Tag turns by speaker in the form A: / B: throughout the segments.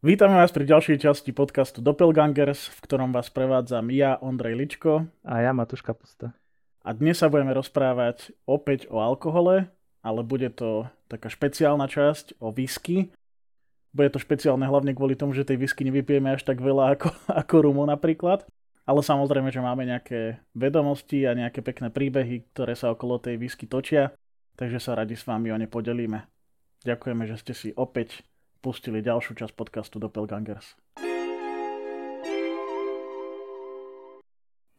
A: Vítame vás pri ďalšej časti podcastu Doppelgangers, v ktorom vás prevádzam ja, Ondrej Ličko.
B: A ja, Matúš Kapusta.
A: A dnes sa budeme rozprávať opäť o alkohole, ale bude to taká špeciálna časť o whisky. Bude to špeciálne hlavne kvôli tomu, že tej whisky nevypijeme až tak veľa ako, ako rumu napríklad. Ale samozrejme, že máme nejaké vedomosti a nejaké pekné príbehy, ktoré sa okolo tej whisky točia, takže sa radi s vami o ne podelíme. Ďakujeme, že ste si opäť pustili ďalšiu časť podcastu Doppelgangers.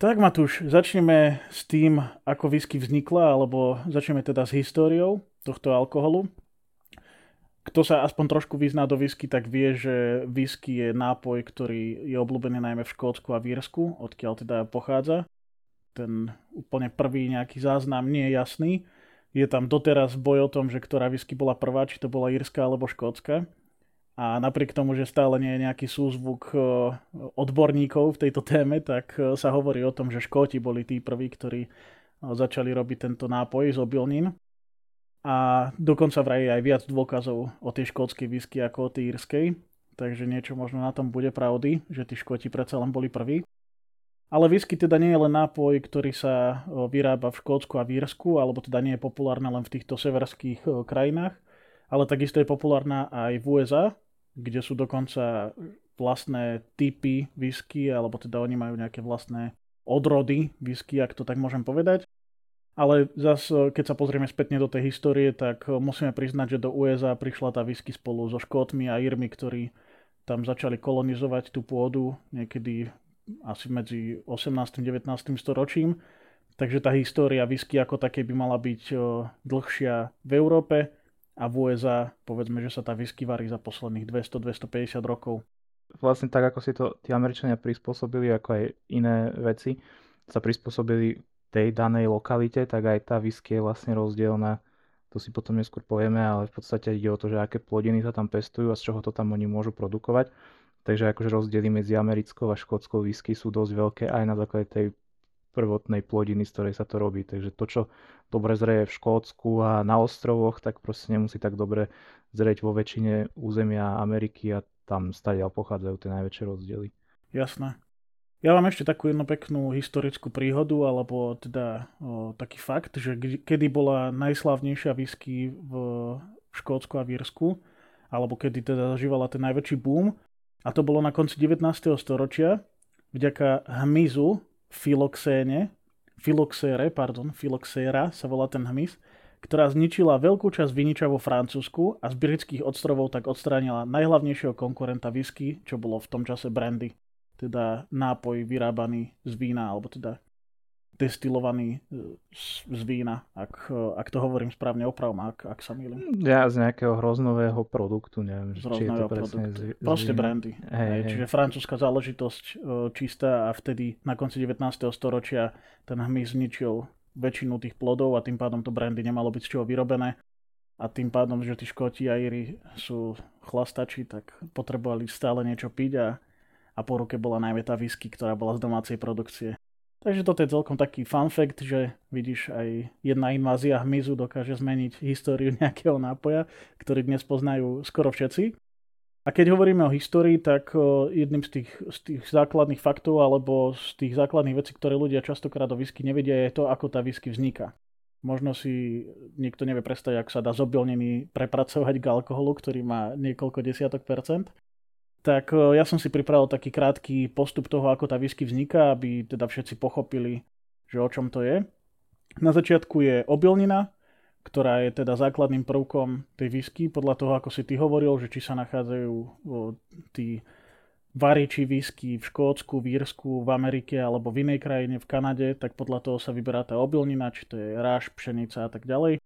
A: Tak Matúš, začneme s tým, ako whisky vznikla, alebo začneme teda s históriou tohto alkoholu. Kto sa aspoň trošku vyzná do whisky, tak vie, že whisky je nápoj, ktorý je obľúbený najmä v Škótsku a v Írsku, odkiaľ teda pochádza. Ten úplne prvý nejaký záznam nie je jasný. Je tam doteraz boj o tom, že ktorá whisky bola prvá, či to bola írska alebo škótska. A napriek tomu, že stále nie je nejaký súzvuk e, odborníkov v tejto téme, tak e, sa hovorí o tom, že Škóti boli tí prví, ktorí e, začali robiť tento nápoj z obilnín. A dokonca vraj aj viac dôkazov o tej škótskej whisky ako o tej írskej. Takže niečo možno na tom bude pravdy, že tí Škóti predsa len boli prví. Ale whisky teda nie je len nápoj, ktorý sa vyrába v Škótsku a v Írsku, alebo teda nie je populárna len v týchto severských krajinách, ale takisto je populárna aj v USA, kde sú dokonca vlastné typy whisky, alebo teda oni majú nejaké vlastné odrody whisky, ak to tak môžem povedať. Ale zase, keď sa pozrieme spätne do tej histórie, tak musíme priznať, že do USA prišla tá whisky spolu so Škótmi a Irmi, ktorí tam začali kolonizovať tú pôdu niekedy asi medzi 18. a 19. storočím. Takže tá história whisky ako také by mala byť dlhšia v Európe a v USA povedzme, že sa tá whisky varí za posledných 200-250 rokov.
B: Vlastne tak, ako si to tí Američania prispôsobili, ako aj iné veci, sa prispôsobili tej danej lokalite, tak aj tá whisky je vlastne rozdielna. To si potom neskôr povieme, ale v podstate ide o to, že aké plodiny sa tam pestujú a z čoho to tam oni môžu produkovať. Takže akože rozdiely medzi americkou a škótskou whisky sú dosť veľké aj na základe tej prvotnej plodiny, z ktorej sa to robí. Takže to, čo dobre zreje v Škótsku a na ostrovoch, tak proste nemusí tak dobre zrieť vo väčšine územia Ameriky a tam stadiaľ pochádzajú tie najväčšie rozdiely.
A: Jasné. Ja mám ešte takú jednu peknú historickú príhodu, alebo teda o, taký fakt, že kedy bola najslavnejšia whisky v Škótsku a v Írsku, alebo kedy teda zažívala ten najväčší boom. A to bolo na konci 19. storočia, vďaka hmyzu, filoxéne, filoxére, pardon, filoxéra sa volá ten hmyz, ktorá zničila veľkú časť viniča vo Francúzsku a z britských ostrovov tak odstránila najhlavnejšieho konkurenta whisky, čo bolo v tom čase brandy, teda nápoj vyrábaný z vína, alebo teda destilovaný e, z vína, ak, e, ak to hovorím správne, opravom, ak, ak sa milím.
B: Ja z nejakého hroznového produktu, neviem,
A: z či je to presne z, z Proste brandy. Hej, hej. Čiže francúzska záležitosť e, čistá a vtedy na konci 19. storočia ten hmyz zničil väčšinu tých plodov a tým pádom to brandy nemalo byť z čoho vyrobené. A tým pádom, že tí Škoti a Íri sú chlastači, tak potrebovali stále niečo piť a, a po ruke bola najmä tá whisky, ktorá bola z domácej produkcie. Takže toto je celkom taký fun fact, že vidíš aj jedna invázia hmyzu dokáže zmeniť históriu nejakého nápoja, ktorý dnes poznajú skoro všetci. A keď hovoríme o histórii, tak jedným z tých, z tých základných faktov alebo z tých základných vecí, ktoré ľudia častokrát o whisky nevedia, je to, ako tá whisky vzniká. Možno si niekto nevie predstaviť, ako sa dá z obilniny prepracovať k alkoholu, ktorý má niekoľko desiatok percent tak e, ja som si pripravil taký krátky postup toho, ako tá whisky vzniká, aby teda všetci pochopili, že o čom to je. Na začiatku je obilnina, ktorá je teda základným prvkom tej whisky, podľa toho, ako si ty hovoril, že či sa nachádzajú tí variči whisky v Škótsku, v Írsku, v Amerike alebo v inej krajine, v Kanade, tak podľa toho sa vyberá tá obilnina, či to je ráž, pšenica a tak ďalej.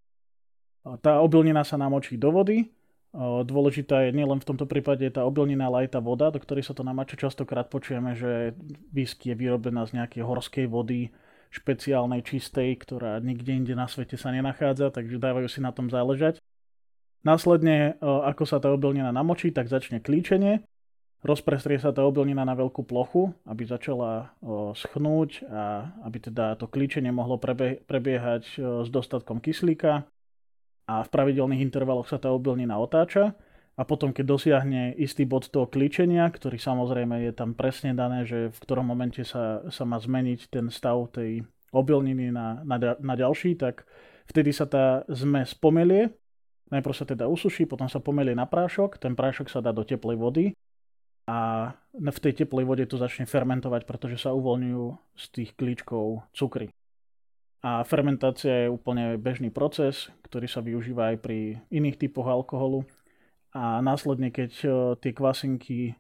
A: Tá obilnina sa namočí do vody, Dôležitá je nielen v tomto prípade tá obilnina, ale voda, do ktorej sa to namača. Častokrát počujeme, že whisky je vyrobená z nejakej horskej vody, špeciálnej, čistej, ktorá nikde inde na svete sa nenachádza, takže dávajú si na tom záležať. Následne, ako sa tá obilnina namočí, tak začne klíčenie. Rozprestrie sa tá obilnina na veľkú plochu, aby začala schnúť a aby teda to klíčenie mohlo prebiehať s dostatkom kyslíka a v pravidelných intervaloch sa tá obilnina otáča a potom keď dosiahne istý bod toho kličenia, ktorý samozrejme je tam presne dané, že v ktorom momente sa, sa má zmeniť ten stav tej obilniny na, na, na ďalší, tak vtedy sa tá zmes pomelie. Najprv sa teda usuší, potom sa pomelie na prášok, ten prášok sa dá do teplej vody a v tej teplej vode to začne fermentovať, pretože sa uvoľňujú z tých klíčkov cukry. A fermentácia je úplne bežný proces, ktorý sa využíva aj pri iných typoch alkoholu a následne, keď o, tie kvasinky,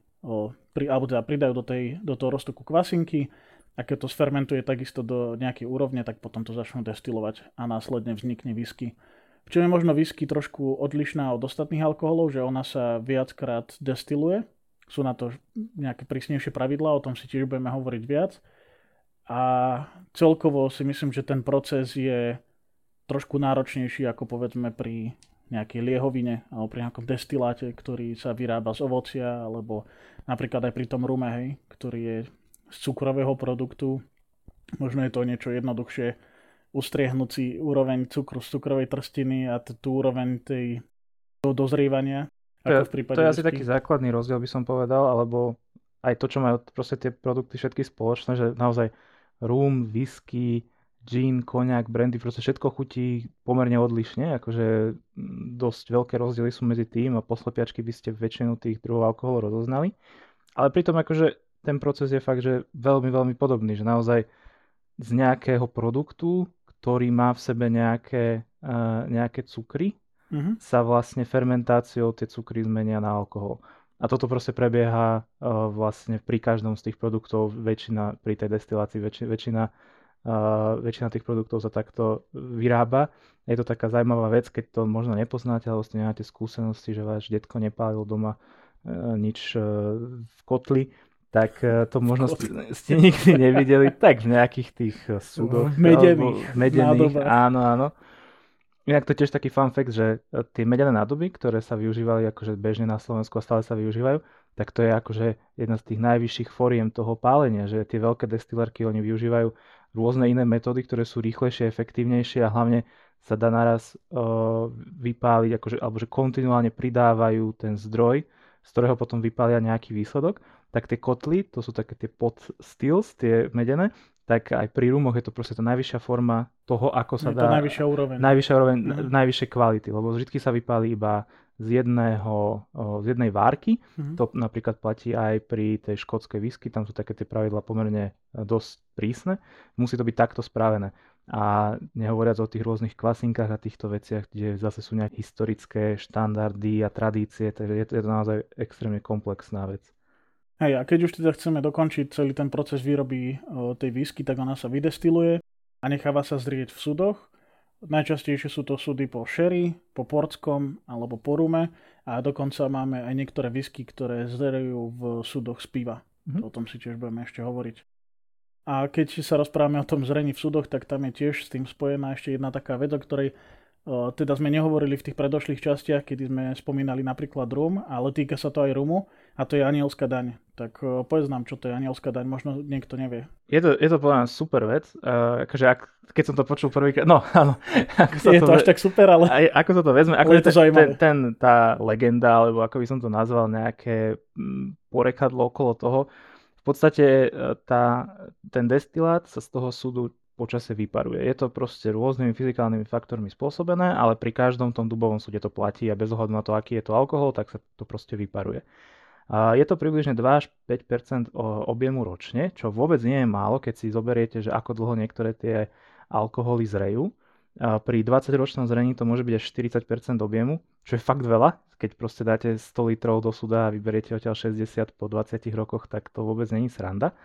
A: pri, alebo teda pridajú do, tej, do toho roztoku kvasinky a keď to sfermentuje takisto do nejakej úrovne, tak potom to začnú destilovať a následne vznikne whisky. V čom je možno whisky trošku odlišná od ostatných alkoholov, že ona sa viackrát destiluje. Sú na to nejaké prísnejšie pravidlá, o tom si tiež budeme hovoriť viac. A celkovo si myslím, že ten proces je trošku náročnejší ako povedzme pri nejakej liehovine alebo pri nejakom destiláte, ktorý sa vyrába z ovocia alebo napríklad aj pri tom rume, hej, ktorý je z cukrového produktu. Možno je to niečo jednoduchšie ustriehnúť si úroveň cukru z cukrovej trstiny a t- tú úroveň tej dozrievania.
B: Ako to, v prípade to je asi taký základný rozdiel, by som povedal, alebo aj to, čo majú proste tie produkty všetky spoločné, že naozaj rum, whisky, gin, koniak, brandy, proste všetko chutí pomerne odlišne, akože mm, dosť veľké rozdiely sú medzi tým a poslepiačky by ste väčšinu tých druhov alkoholu rozoznali. Ale pritom akože ten proces je fakt, že veľmi, veľmi podobný, že naozaj z nejakého produktu, ktorý má v sebe nejaké, uh, nejaké cukry, mm-hmm. sa vlastne fermentáciou tie cukry zmenia na alkohol. A toto proste prebieha uh, vlastne pri každom z tých produktov, väčšina pri tej destilácii, väč, väčšina Uh, väčšina tých produktov sa takto vyrába. Je to taká zaujímavá vec, keď to možno nepoznáte, alebo ste nemáte skúsenosti, že váš detko nepálil doma uh, nič uh, v kotli, tak to možno ste, ste nikdy nevideli, tak v nejakých tých súdoch.
A: Medených.
B: Medených, áno, áno. Inak to tiež taký fun fact, že tie medené nádoby, ktoré sa využívali akože bežne na Slovensku a stále sa využívajú, tak to je akože jedna z tých najvyšších foriem toho pálenia, že tie veľké destilérky oni využívajú rôzne iné metódy, ktoré sú rýchlejšie, efektívnejšie a hlavne sa dá naraz uh, vypáliť, akože, alebo že kontinuálne pridávajú ten zdroj, z ktorého potom vypália nejaký výsledok, tak tie kotly, to sú také tie pot stills, tie medené, tak aj pri rumoch je to proste tá najvyššia forma toho, ako sa je dá...
A: To najvyššia úroveň.
B: Najvyššia úroveň, mm. najvyššie kvality, lebo vždy sa vypáli iba z, jedného, z jednej várky. Mm-hmm. To napríklad platí aj pri tej škótskej whisky, tam sú také tie pravidla pomerne e, dosť prísne. Musí to byť takto spravené. A nehovoriac o tých rôznych kvasinkách a týchto veciach, kde zase sú nejaké historické štandardy a tradície, takže je to, je to naozaj extrémne komplexná vec.
A: Hej, a keď už teda chceme dokončiť celý ten proces výroby tej whisky, tak ona sa vydestiluje a necháva sa zrieť v sudoch Najčastejšie sú to súdy po sherry, po portskom alebo po rume a dokonca máme aj niektoré whisky, ktoré zderujú v súdoch z piva. Mm-hmm. O tom si tiež budeme ešte hovoriť. A keď sa rozprávame o tom zrení v súdoch, tak tam je tiež s tým spojená ešte jedna taká vec, o ktorej teda sme nehovorili v tých predošlých častiach, kedy sme spomínali napríklad rum, ale týka sa to aj rumu a to je anielská daň. Tak povedz nám, čo to je anielská daň, možno niekto nevie.
B: Je to, je to podľa super vec, uh, akože ak, keď som to počul prvýkrát, no áno.
A: Ako je to, to až tak super, ale...
B: Aj, ako sa to vezme, ako je to ten, ten, ten, tá legenda, alebo ako by som to nazval, nejaké mm, porekadlo okolo toho, v podstate e, tá, ten destilát sa z toho súdu počase vyparuje. Je to proste rôznymi fyzikálnymi faktormi spôsobené, ale pri každom tom dubovom súde to platí a bez ohľadu na to, aký je to alkohol, tak sa to proste vyparuje. Je to približne 2 až 5 objemu ročne, čo vôbec nie je málo, keď si zoberiete, že ako dlho niektoré tie alkoholy zrejú. Pri 20-ročnom zrení to môže byť až 40% objemu, čo je fakt veľa. Keď proste dáte 100 litrov do suda a vyberiete odtiaľ 60 po 20 rokoch, tak to vôbec není sranda.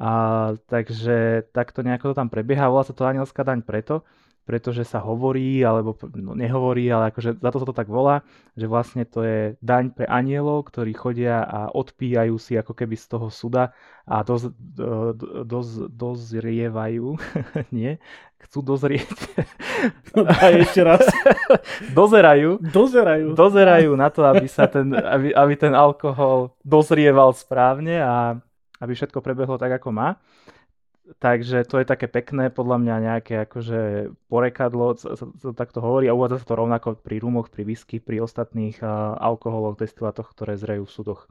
B: A, takže takto nejako to tam prebieha. Volá sa to anielská daň preto, pretože sa hovorí, alebo no, nehovorí, ale akože za to sa to tak volá, že vlastne to je daň pre anielov, ktorí chodia a odpíjajú si ako keby z toho suda a doz, do, doz, dozrievajú, nie, chcú dozrieť.
A: No daj ešte raz.
B: Dozerajú.
A: Dozerajú.
B: Dozerajú na to, aby sa ten, aby, aby ten alkohol dozrieval správne a aby všetko prebehlo tak, ako má. Takže to je také pekné, podľa mňa nejaké akože porekadlo, sa, sa, sa takto hovorí a uvádza sa to rovnako pri rumoch, pri whisky, pri ostatných uh, alkoholoch, destilátoch, ktoré zrejú v sudoch.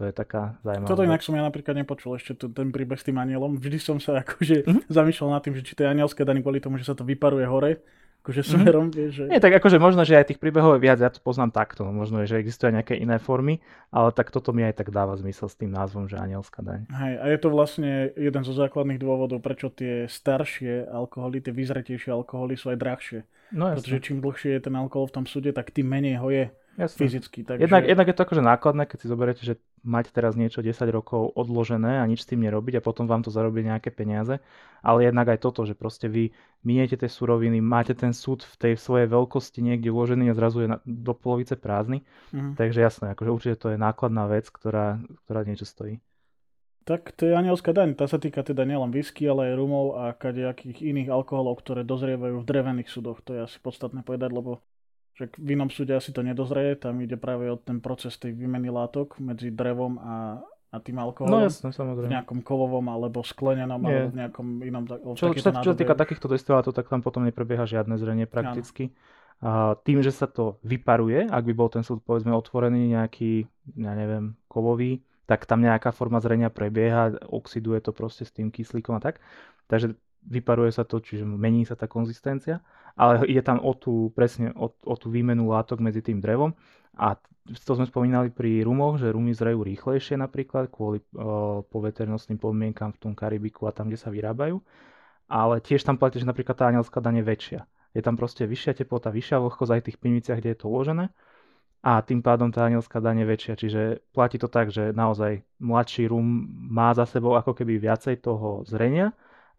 B: To je taká zaujímavá.
A: Toto inak som ja napríklad nepočul ešte ten príbeh s tým anielom. Vždy som sa akože mm-hmm. zamýšľal nad tým, že či to je anielské daní kvôli tomu, že sa to vyparuje hore akože mhm. smerom, mm-hmm. že...
B: Nie, tak akože možno, že aj tých príbehov je viac, ja to poznám takto, možno, že existujú nejaké iné formy, ale tak toto mi aj tak dáva zmysel s tým názvom, že anielská daň.
A: Hej, a je to vlastne jeden zo základných dôvodov, prečo tie staršie alkoholy, tie vyzretejšie alkoholy sú aj drahšie. No, Pretože čím dlhšie je ten alkohol v tom súde, tak tým menej ho je. Jasne. fyzicky.
B: Takže... Jednak, jednak je to akože nákladné, keď si zoberiete, že mať teraz niečo 10 rokov odložené a nič s tým nerobiť a potom vám to zarobí nejaké peniaze. Ale jednak aj toto, že proste vy miniete tie suroviny, máte ten súd v tej svojej veľkosti niekde uložený a zrazu je na, do polovice prázdny. Mm. Takže jasné, akože určite to je nákladná vec, ktorá, ktorá niečo stojí.
A: Tak to je anielská daň. Tá sa týka teda nielen whisky, ale aj rumov a kadejakých iných alkoholov, ktoré dozrievajú v drevených súdoch. To je asi podstatné povedať, lebo že v inom súde asi to nedozrie, tam ide práve o ten proces tej výmeny látok medzi drevom a, a tým alkoholom.
B: No jasne, samozrejme.
A: V nejakom kovovom alebo sklenenom Nie. alebo v nejakom inom...
B: Čo, čo, čo sa týka takýchto destilátov, tak tam potom neprebieha žiadne zrenie prakticky. A tým, že sa to vyparuje, ak by bol ten súd povedzme otvorený nejaký, ja neviem, kovový, tak tam nejaká forma zrenia prebieha, oxiduje to proste s tým kyslíkom a tak. Takže vyparuje sa to, čiže mení sa tá konzistencia, ale ide tam o tú, presne o, o tú výmenu látok medzi tým drevom a to sme spomínali pri rumoch, že rumy zrejú rýchlejšie napríklad kvôli o, poveternostným podmienkam v tom Karibiku a tam, kde sa vyrábajú, ale tiež tam platí, že napríklad tá anielská daň je väčšia. Je tam proste vyššia teplota, vyššia vlhkosť aj v tých pivniciach, kde je to uložené a tým pádom tá anielská daň je väčšia. Čiže platí to tak, že naozaj mladší rum má za sebou ako keby viacej toho zrenia,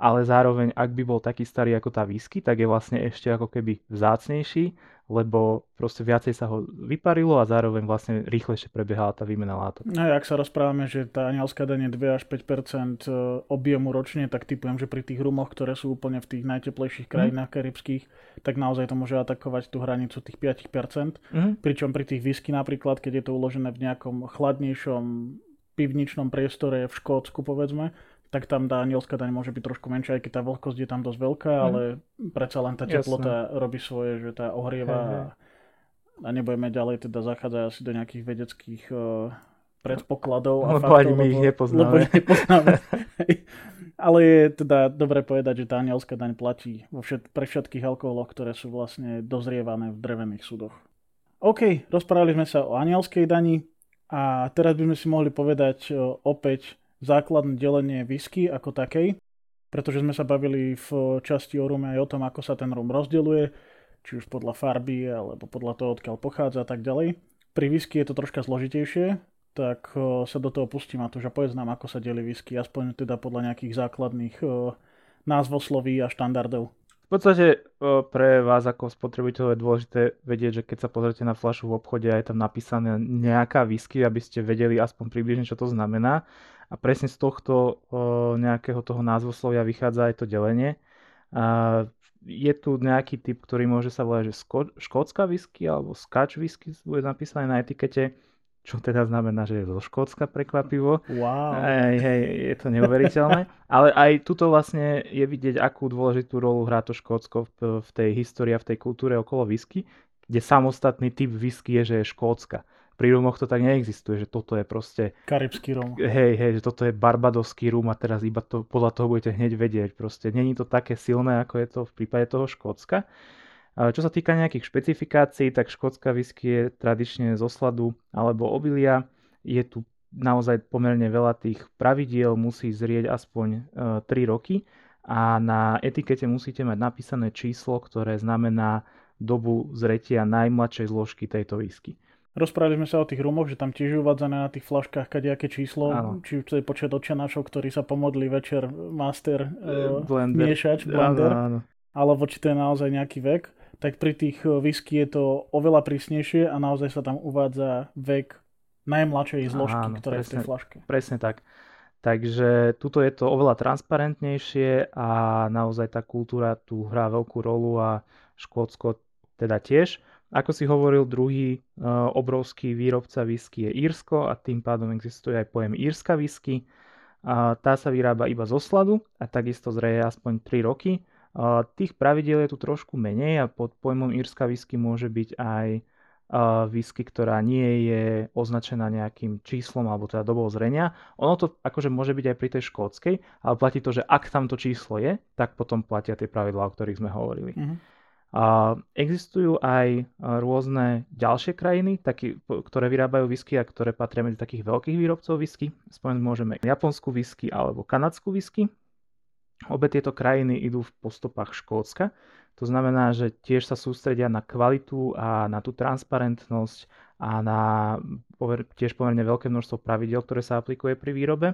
B: ale zároveň, ak by bol taký starý ako tá whisky, tak je vlastne ešte ako keby vzácnejší, lebo proste viacej sa ho vyparilo a zároveň vlastne rýchlejšie prebiehala tá výmena látok.
A: No ak sa rozprávame, že tá anielská daň je 2 až 5 e, objemu ročne, tak typujem, že pri tých rumoch, ktoré sú úplne v tých najteplejších mhm. krajinách mm. karibských, tak naozaj to môže atakovať tú hranicu tých 5 mm. Pričom pri tých whisky napríklad, keď je to uložené v nejakom chladnejšom pivničnom priestore v Škótsku povedzme, tak tam tá anielská daň môže byť trošku menšia, aj keď tá vlhkosť je tam dosť veľká, mm. ale predsa len tá teplota Jasne. robí svoje, že tá ohrieva hey, hey. a, nebudeme ďalej teda zachádzať asi do nejakých vedeckých uh, predpokladov
B: a faktov, my ich nepoznáme. Lebo ich nepoznáme.
A: ale je teda dobre povedať, že tá anielská daň platí vo všet, pre všetkých alkoholoch, ktoré sú vlastne dozrievané v drevených súdoch. OK, rozprávali sme sa o anielskej dani a teraz by sme si mohli povedať uh, opäť základné delenie whisky ako takej, pretože sme sa bavili v časti o rume aj o tom, ako sa ten rum rozdeluje, či už podľa farby alebo podľa toho, odkiaľ pochádza a tak ďalej. Pri whisky je to troška zložitejšie, tak sa do toho pustím a to, že povedz nám, ako sa delí whisky, aspoň teda podľa nejakých základných názvosloví a štandardov.
B: V podstate pre vás ako spotrebiteľ je dôležité vedieť, že keď sa pozrite na fľašu v obchode a je tam napísané nejaká whisky, aby ste vedeli aspoň približne, čo to znamená. A presne z tohto nejakého toho názvoslovia vychádza aj to delenie. A je tu nejaký typ, ktorý môže sa volať, že škótska whisky alebo scotch whisky bude napísané na etikete, čo teda znamená, že je zo Škótska prekvapivo.
A: Wow.
B: Hej, hej, je to neuveriteľné. Ale aj tuto vlastne je vidieť, akú dôležitú rolu hrá to Škótsko v, v tej histórii a v tej kultúre okolo whisky, kde samostatný typ whisky je, že je Škótska pri rumoch to tak neexistuje, že toto je proste...
A: Karibský rum.
B: Hej, hej, že toto je barbadoský rum a teraz iba to, podľa toho budete hneď vedieť. Proste není to také silné, ako je to v prípade toho Škótska. Ale čo sa týka nejakých špecifikácií, tak škótska whisky je tradične zo sladu alebo obilia. Je tu naozaj pomerne veľa tých pravidiel, musí zrieť aspoň e, 3 roky a na etikete musíte mať napísané číslo, ktoré znamená dobu zretia najmladšej zložky tejto whisky.
A: Rozprávali sme sa o tých rumoch, že tam tiež je uvádzané na tých flaškách kadejaké číslo, Áno. či už to je počet očenášov, ktorí sa pomodli večer master uh, blender. miešač, blender, áno, áno. alebo či to je naozaj nejaký vek, tak pri tých e, whisky je to oveľa prísnejšie a naozaj sa tam uvádza vek najmladšej zložky, áno, ktorá presne, je v tej flaške.
B: Presne tak. Takže tuto je to oveľa transparentnejšie a naozaj tá kultúra tu hrá veľkú rolu a Škótsko teda tiež. Ako si hovoril, druhý uh, obrovský výrobca whisky je Írsko a tým pádom existuje aj pojem írska whisky. A tá sa vyrába iba zo sladu a takisto zreje aspoň 3 roky. A tých pravidiel je tu trošku menej a pod pojmom írska whisky môže byť aj whisky, ktorá nie je označená nejakým číslom alebo teda dobou zrenia. Ono to akože môže byť aj pri tej škótskej, ale platí to, že ak tam to číslo je, tak potom platia tie pravidlá, o ktorých sme hovorili. Mm-hmm. Existujú aj rôzne ďalšie krajiny, taký, ktoré vyrábajú whisky a ktoré patria medzi takých veľkých výrobcov whisky. Spomenúť môžeme japonskú whisky alebo kanadskú whisky. Obe tieto krajiny idú v postupách Škótska. To znamená, že tiež sa sústredia na kvalitu a na tú transparentnosť a na tiež pomerne veľké množstvo pravidel, ktoré sa aplikuje pri výrobe.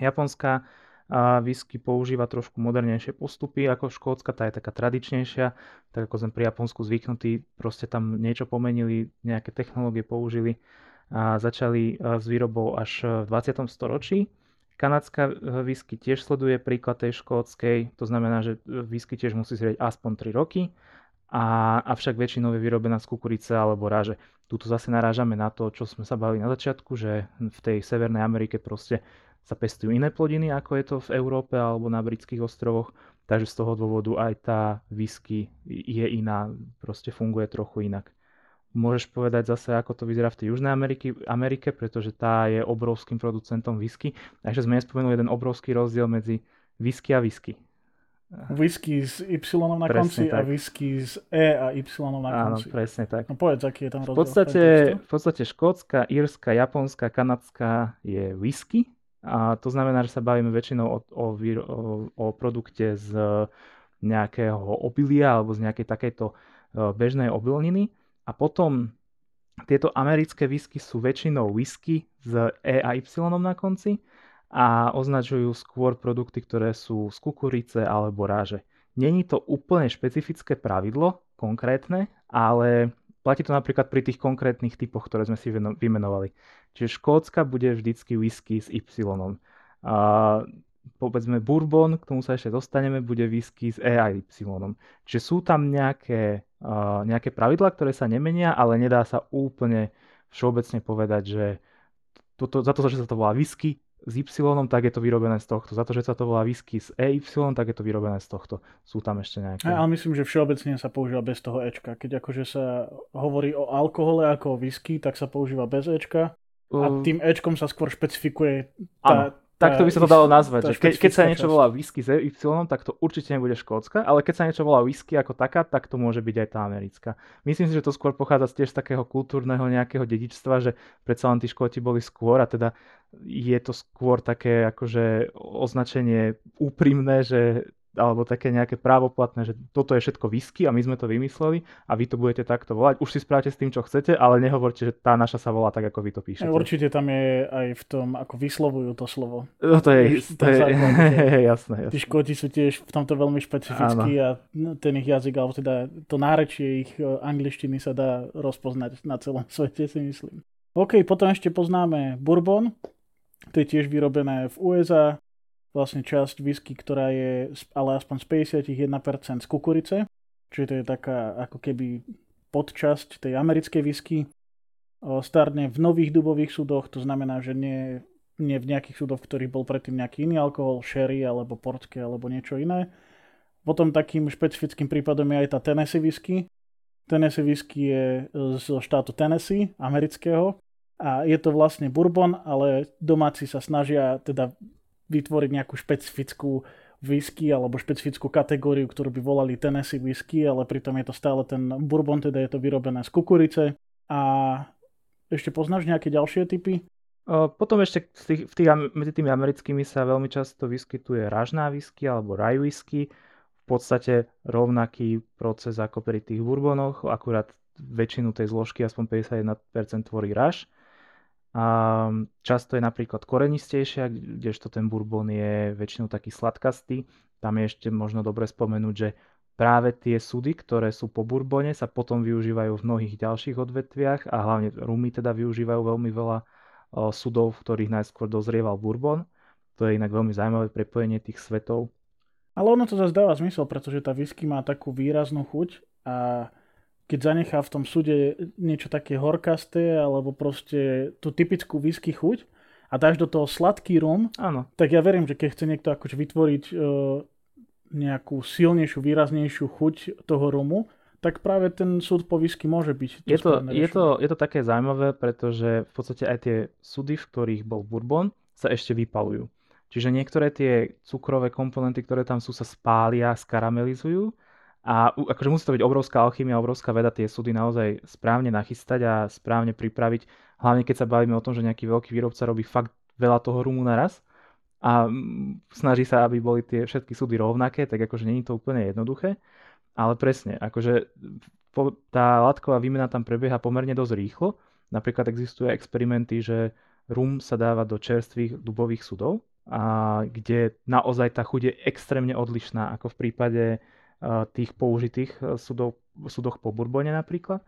B: Japonská a whisky používa trošku modernejšie postupy ako škótska, tá je taká tradičnejšia, tak ako sme pri Japonsku zvyknutí, proste tam niečo pomenili, nejaké technológie použili a začali s výrobou až v 20. storočí. Kanadská whisky tiež sleduje príklad tej škótskej, to znamená, že whisky tiež musí zrieť aspoň 3 roky, a, avšak väčšinou je vyrobená z kukurice alebo ráže. Tuto zase narážame na to, čo sme sa bavili na začiatku, že v tej Severnej Amerike proste sa pestujú iné plodiny, ako je to v Európe alebo na britských ostrovoch, takže z toho dôvodu aj tá whisky je iná, proste funguje trochu inak. Môžeš povedať zase, ako to vyzerá v tej Južnej Amerike, Amerike, pretože tá je obrovským producentom whisky. Takže sme nespomenuli jeden obrovský rozdiel medzi whisky a whisky.
A: Whisky s Y na presne konci tak. a whisky s E a Y na
B: konci. Áno, presne tak.
A: No povedz, aký je tam rozdiel.
B: V podstate, v podstate škótska, írska, japonská, kanadská je whisky a to znamená, že sa bavíme väčšinou o, o, o, produkte z nejakého obilia alebo z nejakej takejto e, bežnej obilniny. A potom tieto americké whisky sú väčšinou whisky z E a Y na konci a označujú skôr produkty, ktoré sú z kukurice alebo ráže. Není to úplne špecifické pravidlo, konkrétne, ale Platí to napríklad pri tých konkrétnych typoch, ktoré sme si vymenovali. Čiže Škótska bude vždycky whisky s Y. A povedzme Bourbon, k tomu sa ešte dostaneme, bude whisky s E a Y. Čiže sú tam nejaké, uh, nejaké pravidlá, ktoré sa nemenia, ale nedá sa úplne všeobecne povedať, že toto, za to, že sa to volá whisky, s Y, tak je to vyrobené z tohto. Za to, že sa to volá whisky s EY, tak je to vyrobené z tohto. Sú tam ešte nejaké.
A: Ja, ale myslím, že všeobecne sa používa bez toho Ečka. Keď akože sa hovorí o alkohole ako o whisky, tak sa používa bez Ečka. A tým Ečkom sa skôr špecifikuje tá,
B: Takto by sa to dalo nazvať. Že keď, keď sa niečo volá whisky z Y, tak to určite nebude škótska, ale keď sa niečo volá whisky ako taká, tak to môže byť aj tá americká. Myslím si, že to skôr pochádza tiež z takého kultúrneho nejakého dedičstva, že predsa len tí škóti boli skôr a teda je to skôr také akože označenie úprimné, že alebo také nejaké právoplatné, že toto je všetko whisky a my sme to vymysleli a vy to budete takto volať. Už si správate s tým, čo chcete, ale nehovorte, že tá naša sa volá tak, ako vy to píšete.
A: Určite tam je aj v tom, ako vyslovujú to slovo.
B: No to je, to je, je jasné, jasné.
A: Tí škoti sú tiež v tomto veľmi špecifickí a ten ich jazyk, alebo teda to nárečie ich e, angličtiny sa dá rozpoznať na celom svete, si myslím. OK, potom ešte poznáme Bourbon, to je tiež vyrobené v USA, vlastne časť whisky, ktorá je ale aspoň z 51% z kukurice, čiže to je taká ako keby podčasť tej americkej whisky. Starne v nových dubových súdoch, to znamená, že nie, nie v nejakých súdoch, v ktorých bol predtým nejaký iný alkohol, sherry alebo portke alebo niečo iné. Potom takým špecifickým prípadom je aj tá Tennessee whisky. Tennessee whisky je zo štátu Tennessee, amerického. A je to vlastne bourbon, ale domáci sa snažia teda vytvoriť nejakú špecifickú whisky alebo špecifickú kategóriu, ktorú by volali Tennessee whisky, ale pritom je to stále ten bourbon, teda je to vyrobené z kukurice. A ešte poznáš nejaké ďalšie typy?
B: Potom ešte v tých, v tých, medzi tými americkými sa veľmi často vyskytuje ražná whisky alebo rye whisky. V podstate rovnaký proces ako pri tých bourbonoch, akurát väčšinu tej zložky, aspoň 51% tvorí raž. Často je napríklad korenistejšia, kdežto ten bourbon je väčšinou taký sladkastý. Tam je ešte možno dobre spomenúť, že práve tie sudy, ktoré sú po bourbone, sa potom využívajú v mnohých ďalších odvetviach a hlavne rumy teda využívajú veľmi veľa sudov, v ktorých najskôr dozrieval bourbon. To je inak veľmi zaujímavé prepojenie tých svetov.
A: Ale ono to zase dáva zmysel, pretože tá whisky má takú výraznú chuť a keď zanechá v tom súde niečo také horkasté alebo proste tú typickú whisky chuť a dáš do toho sladký rum,
B: Áno.
A: tak ja verím, že keď chce niekto akože vytvoriť uh, nejakú silnejšiu, výraznejšiu chuť toho rumu, tak práve ten súd po whisky môže byť.
B: Je to, je, to, je to také zaujímavé, pretože v podstate aj tie súdy, v ktorých bol bourbon, sa ešte vypalujú. Čiže niektoré tie cukrové komponenty, ktoré tam sú, sa spália, skaramelizujú a akože musí to byť obrovská alchymia, obrovská veda tie súdy naozaj správne nachystať a správne pripraviť. Hlavne keď sa bavíme o tom, že nejaký veľký výrobca robí fakt veľa toho rumu naraz a snaží sa, aby boli tie všetky súdy rovnaké, tak akože není to úplne jednoduché. Ale presne, akože tá látková výmena tam prebieha pomerne dosť rýchlo. Napríklad existujú experimenty, že rum sa dáva do čerstvých dubových sudov, a kde naozaj tá chuť je extrémne odlišná, ako v prípade tých použitých e, sudov, sudoch po Bourbone napríklad.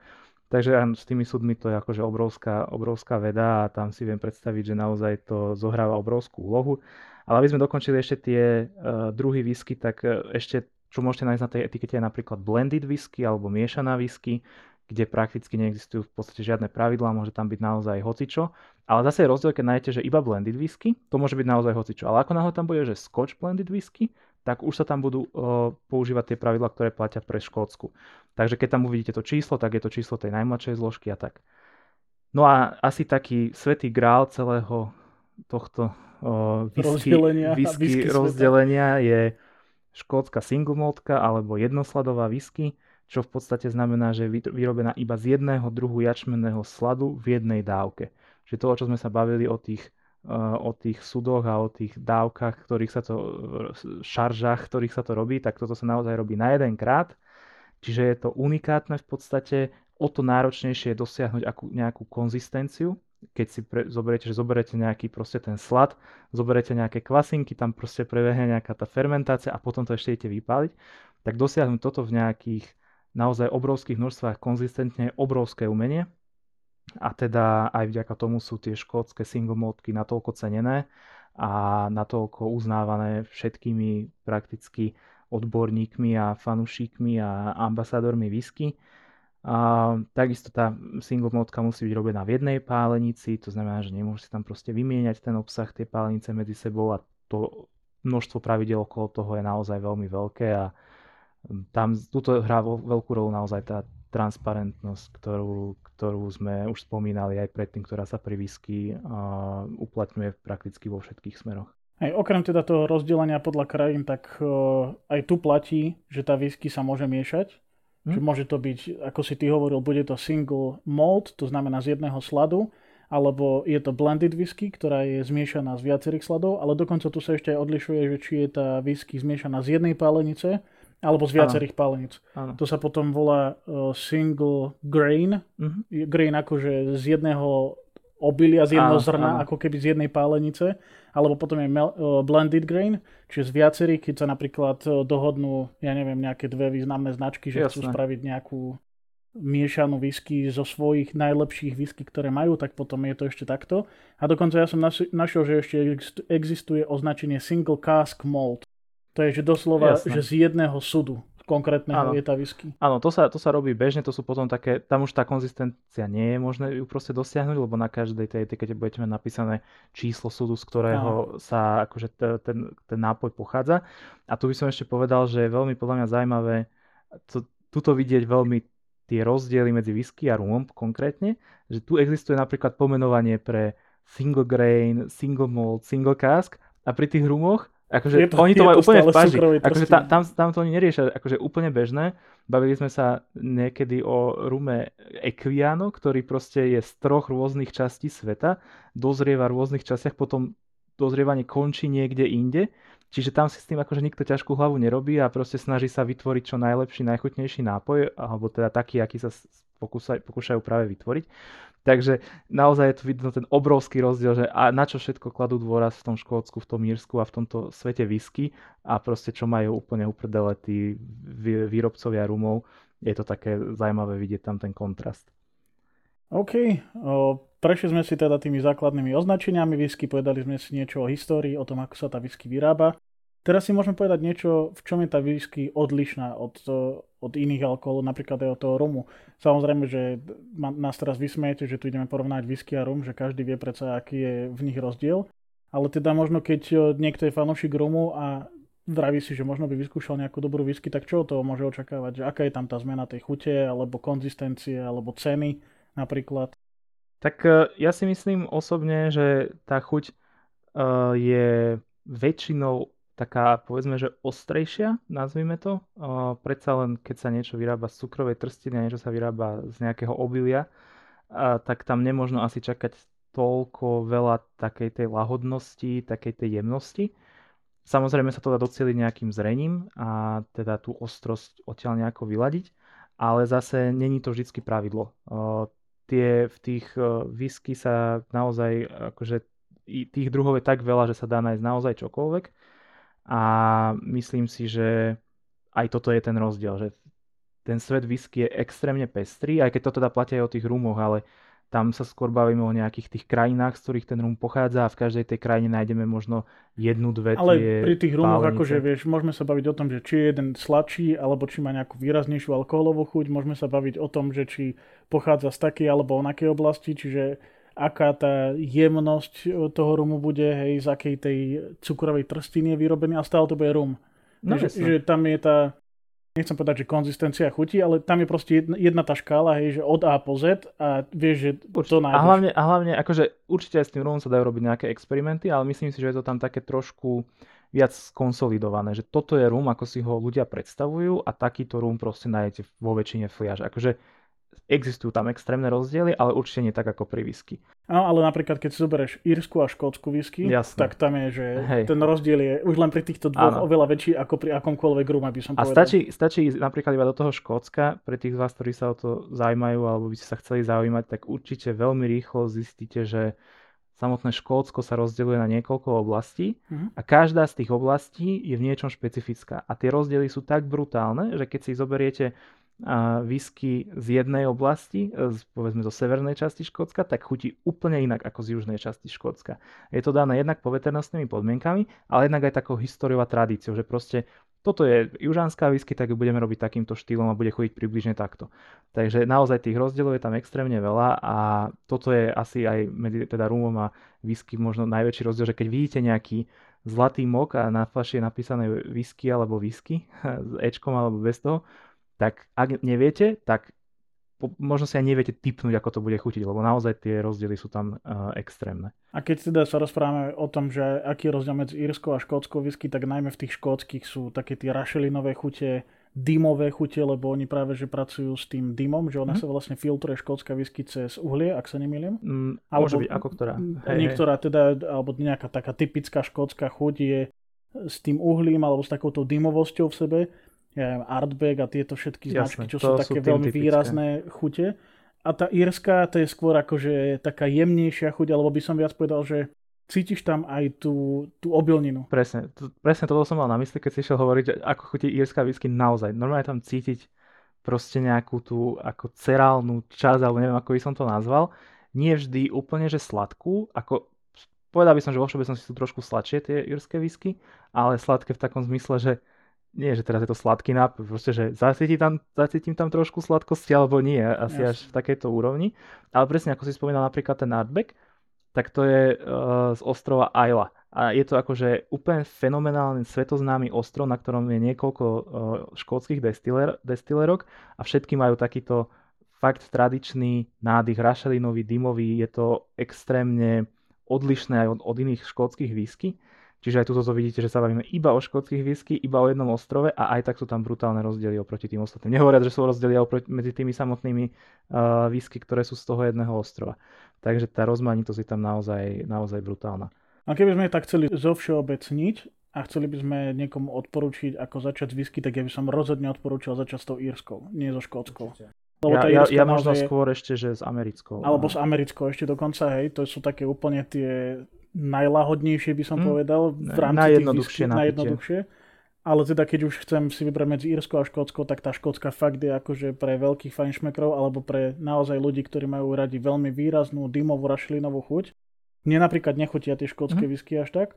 B: Takže s tými súdmi to je akože obrovská, obrovská veda a tam si viem predstaviť, že naozaj to zohráva obrovskú úlohu. Ale aby sme dokončili ešte tie uh, druhy whisky, tak ešte čo môžete nájsť na tej etikete je napríklad blended whisky alebo miešaná whisky, kde prakticky neexistujú v podstate žiadne pravidlá, môže tam byť naozaj hocičo. Ale zase je rozdiel, keď nájdete, že iba blended whisky, to môže byť naozaj hocičo. Ale ako náhle tam bude, že scotch blended whisky, tak už sa tam budú uh, používať tie pravidlá, ktoré platia pre Škótsku. Takže keď tam uvidíte to číslo, tak je to číslo tej najmladšej zložky a tak. No a asi taký svetý grál celého tohto uh, whisky, rozdelenia, whisky, whisky rozdelenia je škótska single maltka alebo jednosladová whisky, čo v podstate znamená, že je vyrobená iba z jedného druhu jačmenného sladu v jednej dávke. Čiže to, o čo sme sa bavili o tých Eh, o tých sudoch a o tých dávkach, ktorých sa to, šaržách, ktorých sa to robí, tak toto sa naozaj robí na jeden krát. Čiže je to unikátne v podstate, o to náročnejšie je dosiahnuť akú, nejakú konzistenciu, keď si pre, zoberiete, že zoberiete nejaký proste ten slad, zoberiete nejaké kvasinky, tam proste prebehne nejaká tá fermentácia a potom to ešte idete vypáliť, tak dosiahnuť toto v nejakých naozaj obrovských množstvách konzistentne je obrovské umenie a teda aj vďaka tomu sú tie škótske single modky natoľko cenené a natoľko uznávané všetkými prakticky odborníkmi a fanúšikmi a ambasádormi whisky. A takisto tá single modka musí byť robená v jednej pálenici, to znamená, že nemôžete tam proste vymieňať ten obsah tej pálenice medzi sebou a to množstvo pravidel okolo toho je naozaj veľmi veľké a tam tuto hrá veľkú rolu naozaj tá transparentnosť, ktorú, ktorú sme už spomínali aj predtým, ktorá sa pri whisky uh, uplatňuje prakticky vo všetkých smeroch.
A: Aj okrem teda toho rozdelenia podľa krajín, tak uh, aj tu platí, že tá whisky sa môže miešať. Hm? Že môže to byť, ako si ty hovoril, bude to single malt, to znamená z jedného sladu, alebo je to blended whisky, ktorá je zmiešaná z viacerých sladov, ale dokonca tu sa ešte aj odlišuje, že či je tá whisky zmiešaná z jednej pálenice, alebo z viacerých ano. pálenic. To sa potom volá uh, single grain. Uh-huh. Grain akože z jedného obilia, z jedného zrna, ano. ako keby z jednej pálenice. Alebo potom je mel, uh, blended grain, čiže z viacerých, keď sa napríklad uh, dohodnú, ja neviem, nejaké dve významné značky, že Jasne. chcú spraviť nejakú miešanú whisky zo svojich najlepších whisky, ktoré majú, tak potom je to ešte takto. A dokonca ja som našiel, že ešte existuje označenie single cask malt. To je, že doslova, Jasne. že z jedného sudu konkrétneho tá whisky.
B: Áno, to sa, to sa robí bežne, to sú potom také, tam už tá konzistencia nie je možné ju proste dosiahnuť, lebo na každej tej etikete budete mať napísané číslo súdu, z ktorého Áno. sa akože ten, ten nápoj pochádza. A tu by som ešte povedal, že je veľmi podľa mňa zaujímavé to, tuto vidieť veľmi tie rozdiely medzi whisky a rumom konkrétne, že tu existuje napríklad pomenovanie pre single grain, single malt, single cask a pri tých rumoch Akože to, oni to majú úplne v paži. Akože tam, tam, tam to oni neriešia. Akože úplne bežné. Bavili sme sa niekedy o rume Equiano, ktorý proste je z troch rôznych častí sveta, dozrieva v rôznych častiach, potom dozrievanie končí niekde inde. Čiže tam si s tým akože nikto ťažkú hlavu nerobí a proste snaží sa vytvoriť čo najlepší, najchutnejší nápoj, alebo teda taký, aký sa pokúšajú práve vytvoriť. Takže naozaj je tu vidno ten obrovský rozdiel, že a na čo všetko kladú dôraz v tom Škótsku, v tom Mírsku a v tomto svete whisky a proste čo majú úplne uprdele tí výrobcovia rumov. Je to také zaujímavé vidieť tam ten kontrast.
A: OK, o, prešli sme si teda tými základnými označeniami whisky, povedali sme si niečo o histórii, o tom, ako sa tá whisky vyrába. Teraz si môžeme povedať niečo, v čom je tá whisky odlišná od, od iných alkoholov, napríklad aj od toho rumu. Samozrejme, že nás teraz vysmejete, že tu ideme porovnať whisky a rum, že každý vie predsa, aký je v nich rozdiel. Ale teda možno keď niekto je fanúšik rumu a vraví si, že možno by vyskúšal nejakú dobrú whisky, tak čo od toho môže očakávať? Že aká je tam tá zmena tej chute, alebo konzistencie, alebo ceny napríklad?
B: Tak e, ja si myslím osobne, že tá chuť je väčšinou taká, povedzme, že ostrejšia, nazvime to. Uh, predsa len, keď sa niečo vyrába z cukrovej trstiny a niečo sa vyrába z nejakého obilia, uh, tak tam nemôžno asi čakať toľko veľa takej tej lahodnosti, takej tej jemnosti. Samozrejme sa to dá doceliť nejakým zrením a teda tú ostrosť odtiaľ nejako vyladiť, ale zase není to vždycky pravidlo. Uh, tie, v tých uh, whisky sa naozaj, akože tých druhov je tak veľa, že sa dá nájsť naozaj čokoľvek a myslím si, že aj toto je ten rozdiel, že ten svet whisky je extrémne pestrý, aj keď to teda platia aj o tých rumoch, ale tam sa skôr bavíme o nejakých tých krajinách, z ktorých ten rum pochádza a v každej tej krajine nájdeme možno jednu, dve
A: Ale tie pri tých rumoch, pálenice. akože vieš, môžeme sa baviť o tom, že či je jeden sladší, alebo či má nejakú výraznejšiu alkoholovú chuť, môžeme sa baviť o tom, že či pochádza z takej alebo onakej oblasti, čiže aká tá jemnosť e, toho rumu bude, hej, z akej tej cukrovej trstiny je vyrobený a stále to bude rum. No, že, že tam je tá, nechcem povedať, že konzistencia chutí, ale tam je proste jedna, jedna tá škála, hej, že od A po Z a vieš, že určite. to nájdeš.
B: A hlavne, a hlavne, akože určite aj s tým rumom sa dajú robiť nejaké experimenty, ale myslím si, že je to tam také trošku viac konsolidované, že toto je rum, ako si ho ľudia predstavujú a takýto rum proste nájdete vo väčšine fliaž. Akože Existujú tam extrémne rozdiely, ale určite nie tak ako pri whisky.
A: Áno, ale napríklad keď si zoberieš írsku a škótsku whisky, Jasne. tak tam je, že Hej. ten rozdiel je už len pri týchto dvoch Áno. oveľa väčší ako pri akomkoľvek rum, by som
B: a povedal. A stačí, stačí ísť napríklad iba do toho Škótska, pre tých z vás, ktorí sa o to zaujímajú alebo by ste sa chceli zaujímať, tak určite veľmi rýchlo zistíte, že samotné Škótsko sa rozdeľuje na niekoľko oblastí mm-hmm. a každá z tých oblastí je v niečom špecifická. A tie rozdiely sú tak brutálne, že keď si zoberiete whisky z jednej oblasti, e, z, povedzme zo severnej časti Škótska, tak chutí úplne inak ako z južnej časti Škótska. Je to dané jednak poveternostnými podmienkami, ale jednak aj takou históriou a tradíciou, že proste toto je južanská whisky, tak ju budeme robiť takýmto štýlom a bude chodiť približne takto. Takže naozaj tých rozdielov je tam extrémne veľa a toto je asi aj medzi teda rumom a whisky možno najväčší rozdiel, že keď vidíte nejaký zlatý mok a na flaši je napísané whisky alebo whisky s Ečkom alebo bez toho, tak ak neviete, tak po, možno si aj neviete typnúť, ako to bude chutiť, lebo naozaj tie rozdiely sú tam uh, extrémne.
A: A keď teda sa rozprávame o tom, že aký je rozdiel medzi írskou a škótskou whisky, tak najmä v tých škótskych sú také tie rašelinové chute, dymové chute, lebo oni práve že pracujú s tým dymom, že ona mm. sa vlastne filtruje škótska whisky cez uhlie, ak sa nemýlim.
B: Mm, alebo, môže byť, ako ktorá.
A: Hej, niektorá teda, alebo nejaká taká typická škótska chuť je s tým uhlím alebo s takouto dymovosťou v sebe ja neviem, Artback a tieto všetky značky, čo sú také sú veľmi typické. výrazné chute. A tá írska, to je skôr akože taká jemnejšia chuť, alebo by som viac povedal, že cítiš tam aj tú, tú obilninu.
B: Presne, to, presne toto som mal na mysli, keď si išiel hovoriť, ako chutí írska whisky naozaj. Normálne tam cítiť proste nejakú tú ako cerálnu časť, alebo neviem, ako by som to nazval. Nie vždy úplne, že sladkú, ako povedal by som, že vo všeobecnosti sú trošku sladšie tie írske whisky, ale sladké v takom zmysle, že nie, že teraz je to sladký nápoj, proste, že zacítim tam, zacítim tam trošku sladkosti alebo nie, asi yes. až v takejto úrovni. Ale presne ako si spomínal napríklad ten Artback, tak to je uh, z ostrova Isla. A je to akože úplne fenomenálny svetoznámy ostrov, na ktorom je niekoľko uh, škótskych destiler, destilerok a všetky majú takýto fakt tradičný nádych, rašelinový, dymový, je to extrémne odlišné aj od, od iných škótskych whisky. Čiže aj tu to vidíte, že sa bavíme iba o škótskych whisky, iba o jednom ostrove a aj tak sú tam brutálne rozdiely oproti tým ostatným. Nehovoriac, že sú rozdiely oproti, medzi tými samotnými uh, whisky, ktoré sú z toho jedného ostrova. Takže tá rozmanitosť je tam naozaj, naozaj brutálna.
A: A keby sme tak chceli zovšeobecniť a chceli by sme niekomu odporučiť, ako začať whisky, tak ja by som rozhodne odporúčal začať s tou írskou, nie so škótskou.
B: Lebo ja, ja, ja možno skôr ešte, že s americkou.
A: Alebo no. s americkou ešte dokonca, hej, to sú také úplne tie najlahodnejšie by som mm. povedal v rámci
B: najjednoduchšie, tých
A: najjednoduchšie. Ale teda keď už chcem si vybrať medzi Írskou a Škótskou, tak tá Škótska fakt je akože pre veľkých fajnšmekrov alebo pre naozaj ľudí, ktorí majú radi veľmi výraznú dymovú rašelinovú chuť. Mne napríklad nechutia tie škótske mm. whisky až tak.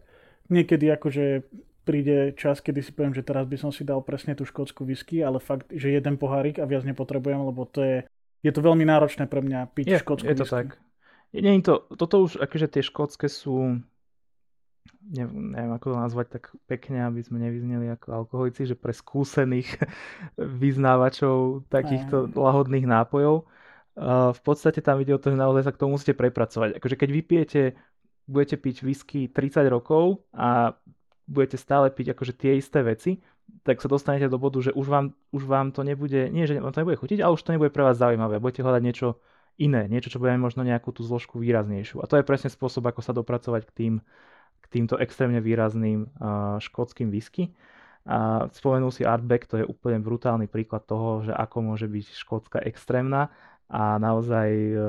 A: Niekedy akože príde čas, kedy si poviem, že teraz by som si dal presne tú škótsku whisky, ale fakt, že jeden pohárik a viac nepotrebujem, lebo to je, je to veľmi náročné pre mňa piť
B: je,
A: škótsku
B: je to
A: whisky.
B: tak. Nie to, toto už, akože tie škótske sú, neviem, neviem ako to nazvať tak pekne, aby sme nevyzneli ako alkoholici, že pre skúsených vyznávačov takýchto Aj. lahodných nápojov. Uh, v podstate tam ide o to, že naozaj sa k tomu musíte prepracovať. Akože keď vypijete, budete piť whisky 30 rokov a budete stále piť akože tie isté veci, tak sa dostanete do bodu, že už vám, už vám to nebude, nie že vám to nebude chutiť, ale už to nebude pre vás zaujímavé. Budete hľadať niečo iné, niečo, čo bude možno nejakú tú zložku výraznejšiu. A to je presne spôsob, ako sa dopracovať k, tým, k týmto extrémne výrazným uh, škótským whisky. A spomenul si Artback, to je úplne brutálny príklad toho, že ako môže byť škótska extrémna a naozaj, uh,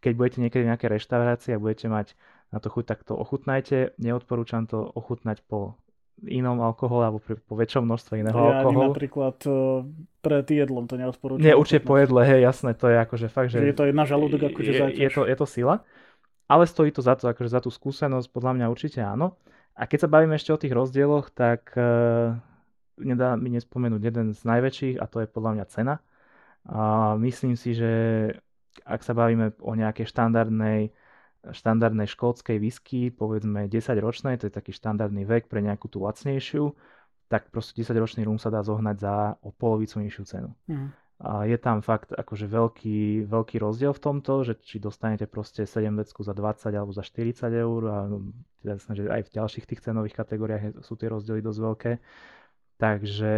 B: keď budete niekedy v nejakej reštaurácii a budete mať na to chuť, tak to ochutnajte. Neodporúčam to ochutnať po inom alkohole alebo pri, po väčšom množstve iného ja alkoholu.
A: Napríklad uh, pred jedlom to neodporúčam.
B: Nie, určite po jedle, hej, jasné, to je akože fakt, že...
A: je to jedna žalúdok akože
B: je, je, to, je to sila, ale stojí to za to, akože za tú skúsenosť, podľa mňa určite áno. A keď sa bavíme ešte o tých rozdieloch, tak uh, nedá mi nespomenúť jeden z najväčších a to je podľa mňa cena. A myslím si, že ak sa bavíme o nejakej štandardnej štandardnej škótskej whisky, povedzme 10 ročnej, to je taký štandardný vek pre nejakú tú lacnejšiu, tak proste 10 ročný rum sa dá zohnať za o polovicu nižšiu cenu. Mm. A je tam fakt akože veľký, veľký rozdiel v tomto, že či dostanete proste 7 vecku za 20 alebo za 40 eur a no, teda že aj v ďalších tých cenových kategóriách sú tie rozdiely dosť veľké. Takže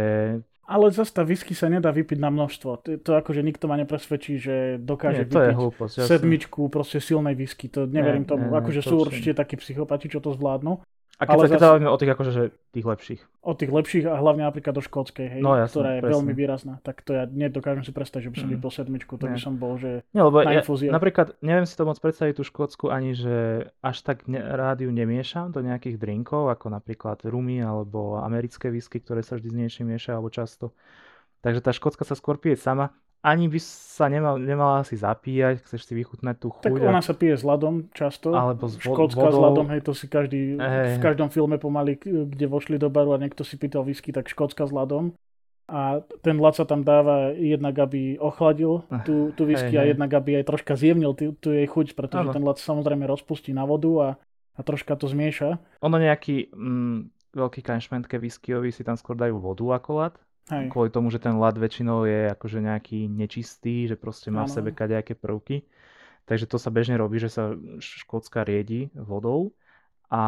A: ale zase tá whisky sa nedá vypiť na množstvo. To, akože nikto ma nepresvedčí, že dokáže nie, to vypiť hlúposť, sedmičku proste silnej whisky. To neverím nie, tomu. Nie, akože nie, sú určite takí psychopati, čo to zvládnu.
B: A keď ale sa zase... o tých, akože, že tých lepších.
A: O tých lepších a hlavne napríklad do škótskej, hej, no, jasne, ktorá je presne. veľmi výrazná. Tak to ja nedokážem si predstaviť, že by som mm. vypil sedmičku, to Nie. by som bol, že
B: Nie, lebo na ja, napríklad neviem si to moc predstaviť tú škótsku ani, že až tak ne, rádiu nemiešam do nejakých drinkov, ako napríklad rumy alebo americké whisky, ktoré sa vždy s niečím miešajú alebo často. Takže tá škótska sa skôr pije sama ani by sa nemal, nemala asi zapíjať, chceš si vychutnať tú chuť.
A: Tak ona sa pije s ľadom často.
B: Alebo s
A: Škótska vodou. s ľadom, hej, to si každý, hey. v každom filme pomaly, kde vošli do baru a niekto si pýtal whisky, tak škótska s ľadom. A ten ľad sa tam dáva jednak, aby ochladil tú, tú whisky hey, a jednak, aby aj troška zjemnil tú, tú jej chuť, pretože ano. ten ľad samozrejme rozpustí na vodu a, a troška to zmieša.
B: Ono nejaký mm, veľký kanšmentke whiskyový si tam skôr dajú vodu ako ľad Hej. Kvôli tomu, že ten ľad väčšinou je akože nejaký nečistý, že proste má ano. v sebe kadejaké prvky. Takže to sa bežne robí, že sa škótska riedi vodou. A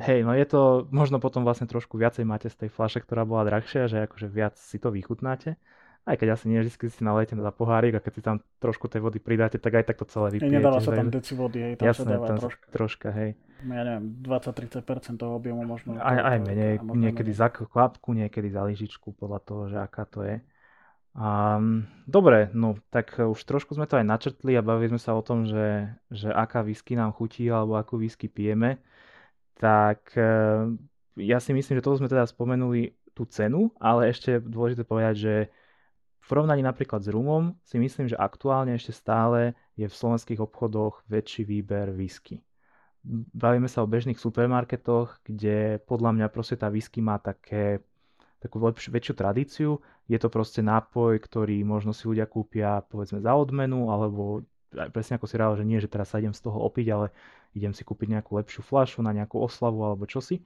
B: hej, no je to, možno potom vlastne trošku viacej máte z tej fľaše, ktorá bola drahšia, že akože viac si to vychutnáte. Aj keď asi nie vždy si nalejete za pohárik a keď si tam trošku tej vody pridáte, tak aj tak to celé vypijete.
A: Nedáva sa tam deci vody, hej, tam
B: Jasné,
A: sa dáva
B: tam
A: troška.
B: troška, hej.
A: Ja neviem, 20-30% toho objemu možno.
B: Aj, aj menej, niekedy menej. za kvapku, niekedy za lyžičku, podľa toho, že aká to je. Um, dobre, no tak už trošku sme to aj načrtli a bavili sme sa o tom, že, že aká whisky nám chutí alebo akú whisky pijeme. Tak ja si myslím, že toto sme teda spomenuli tú cenu, ale ešte dôležité povedať, že v porovnaní napríklad s rumom si myslím, že aktuálne ešte stále je v slovenských obchodoch väčší výber whisky. Bavíme sa o bežných supermarketoch, kde podľa mňa proste tá whisky má také, takú lepšiu, väčšiu tradíciu. Je to proste nápoj, ktorý možno si ľudia kúpia povedzme za odmenu, alebo presne ako si rával, že nie, že teraz sa idem z toho opiť, ale idem si kúpiť nejakú lepšiu flašu na nejakú oslavu alebo čosi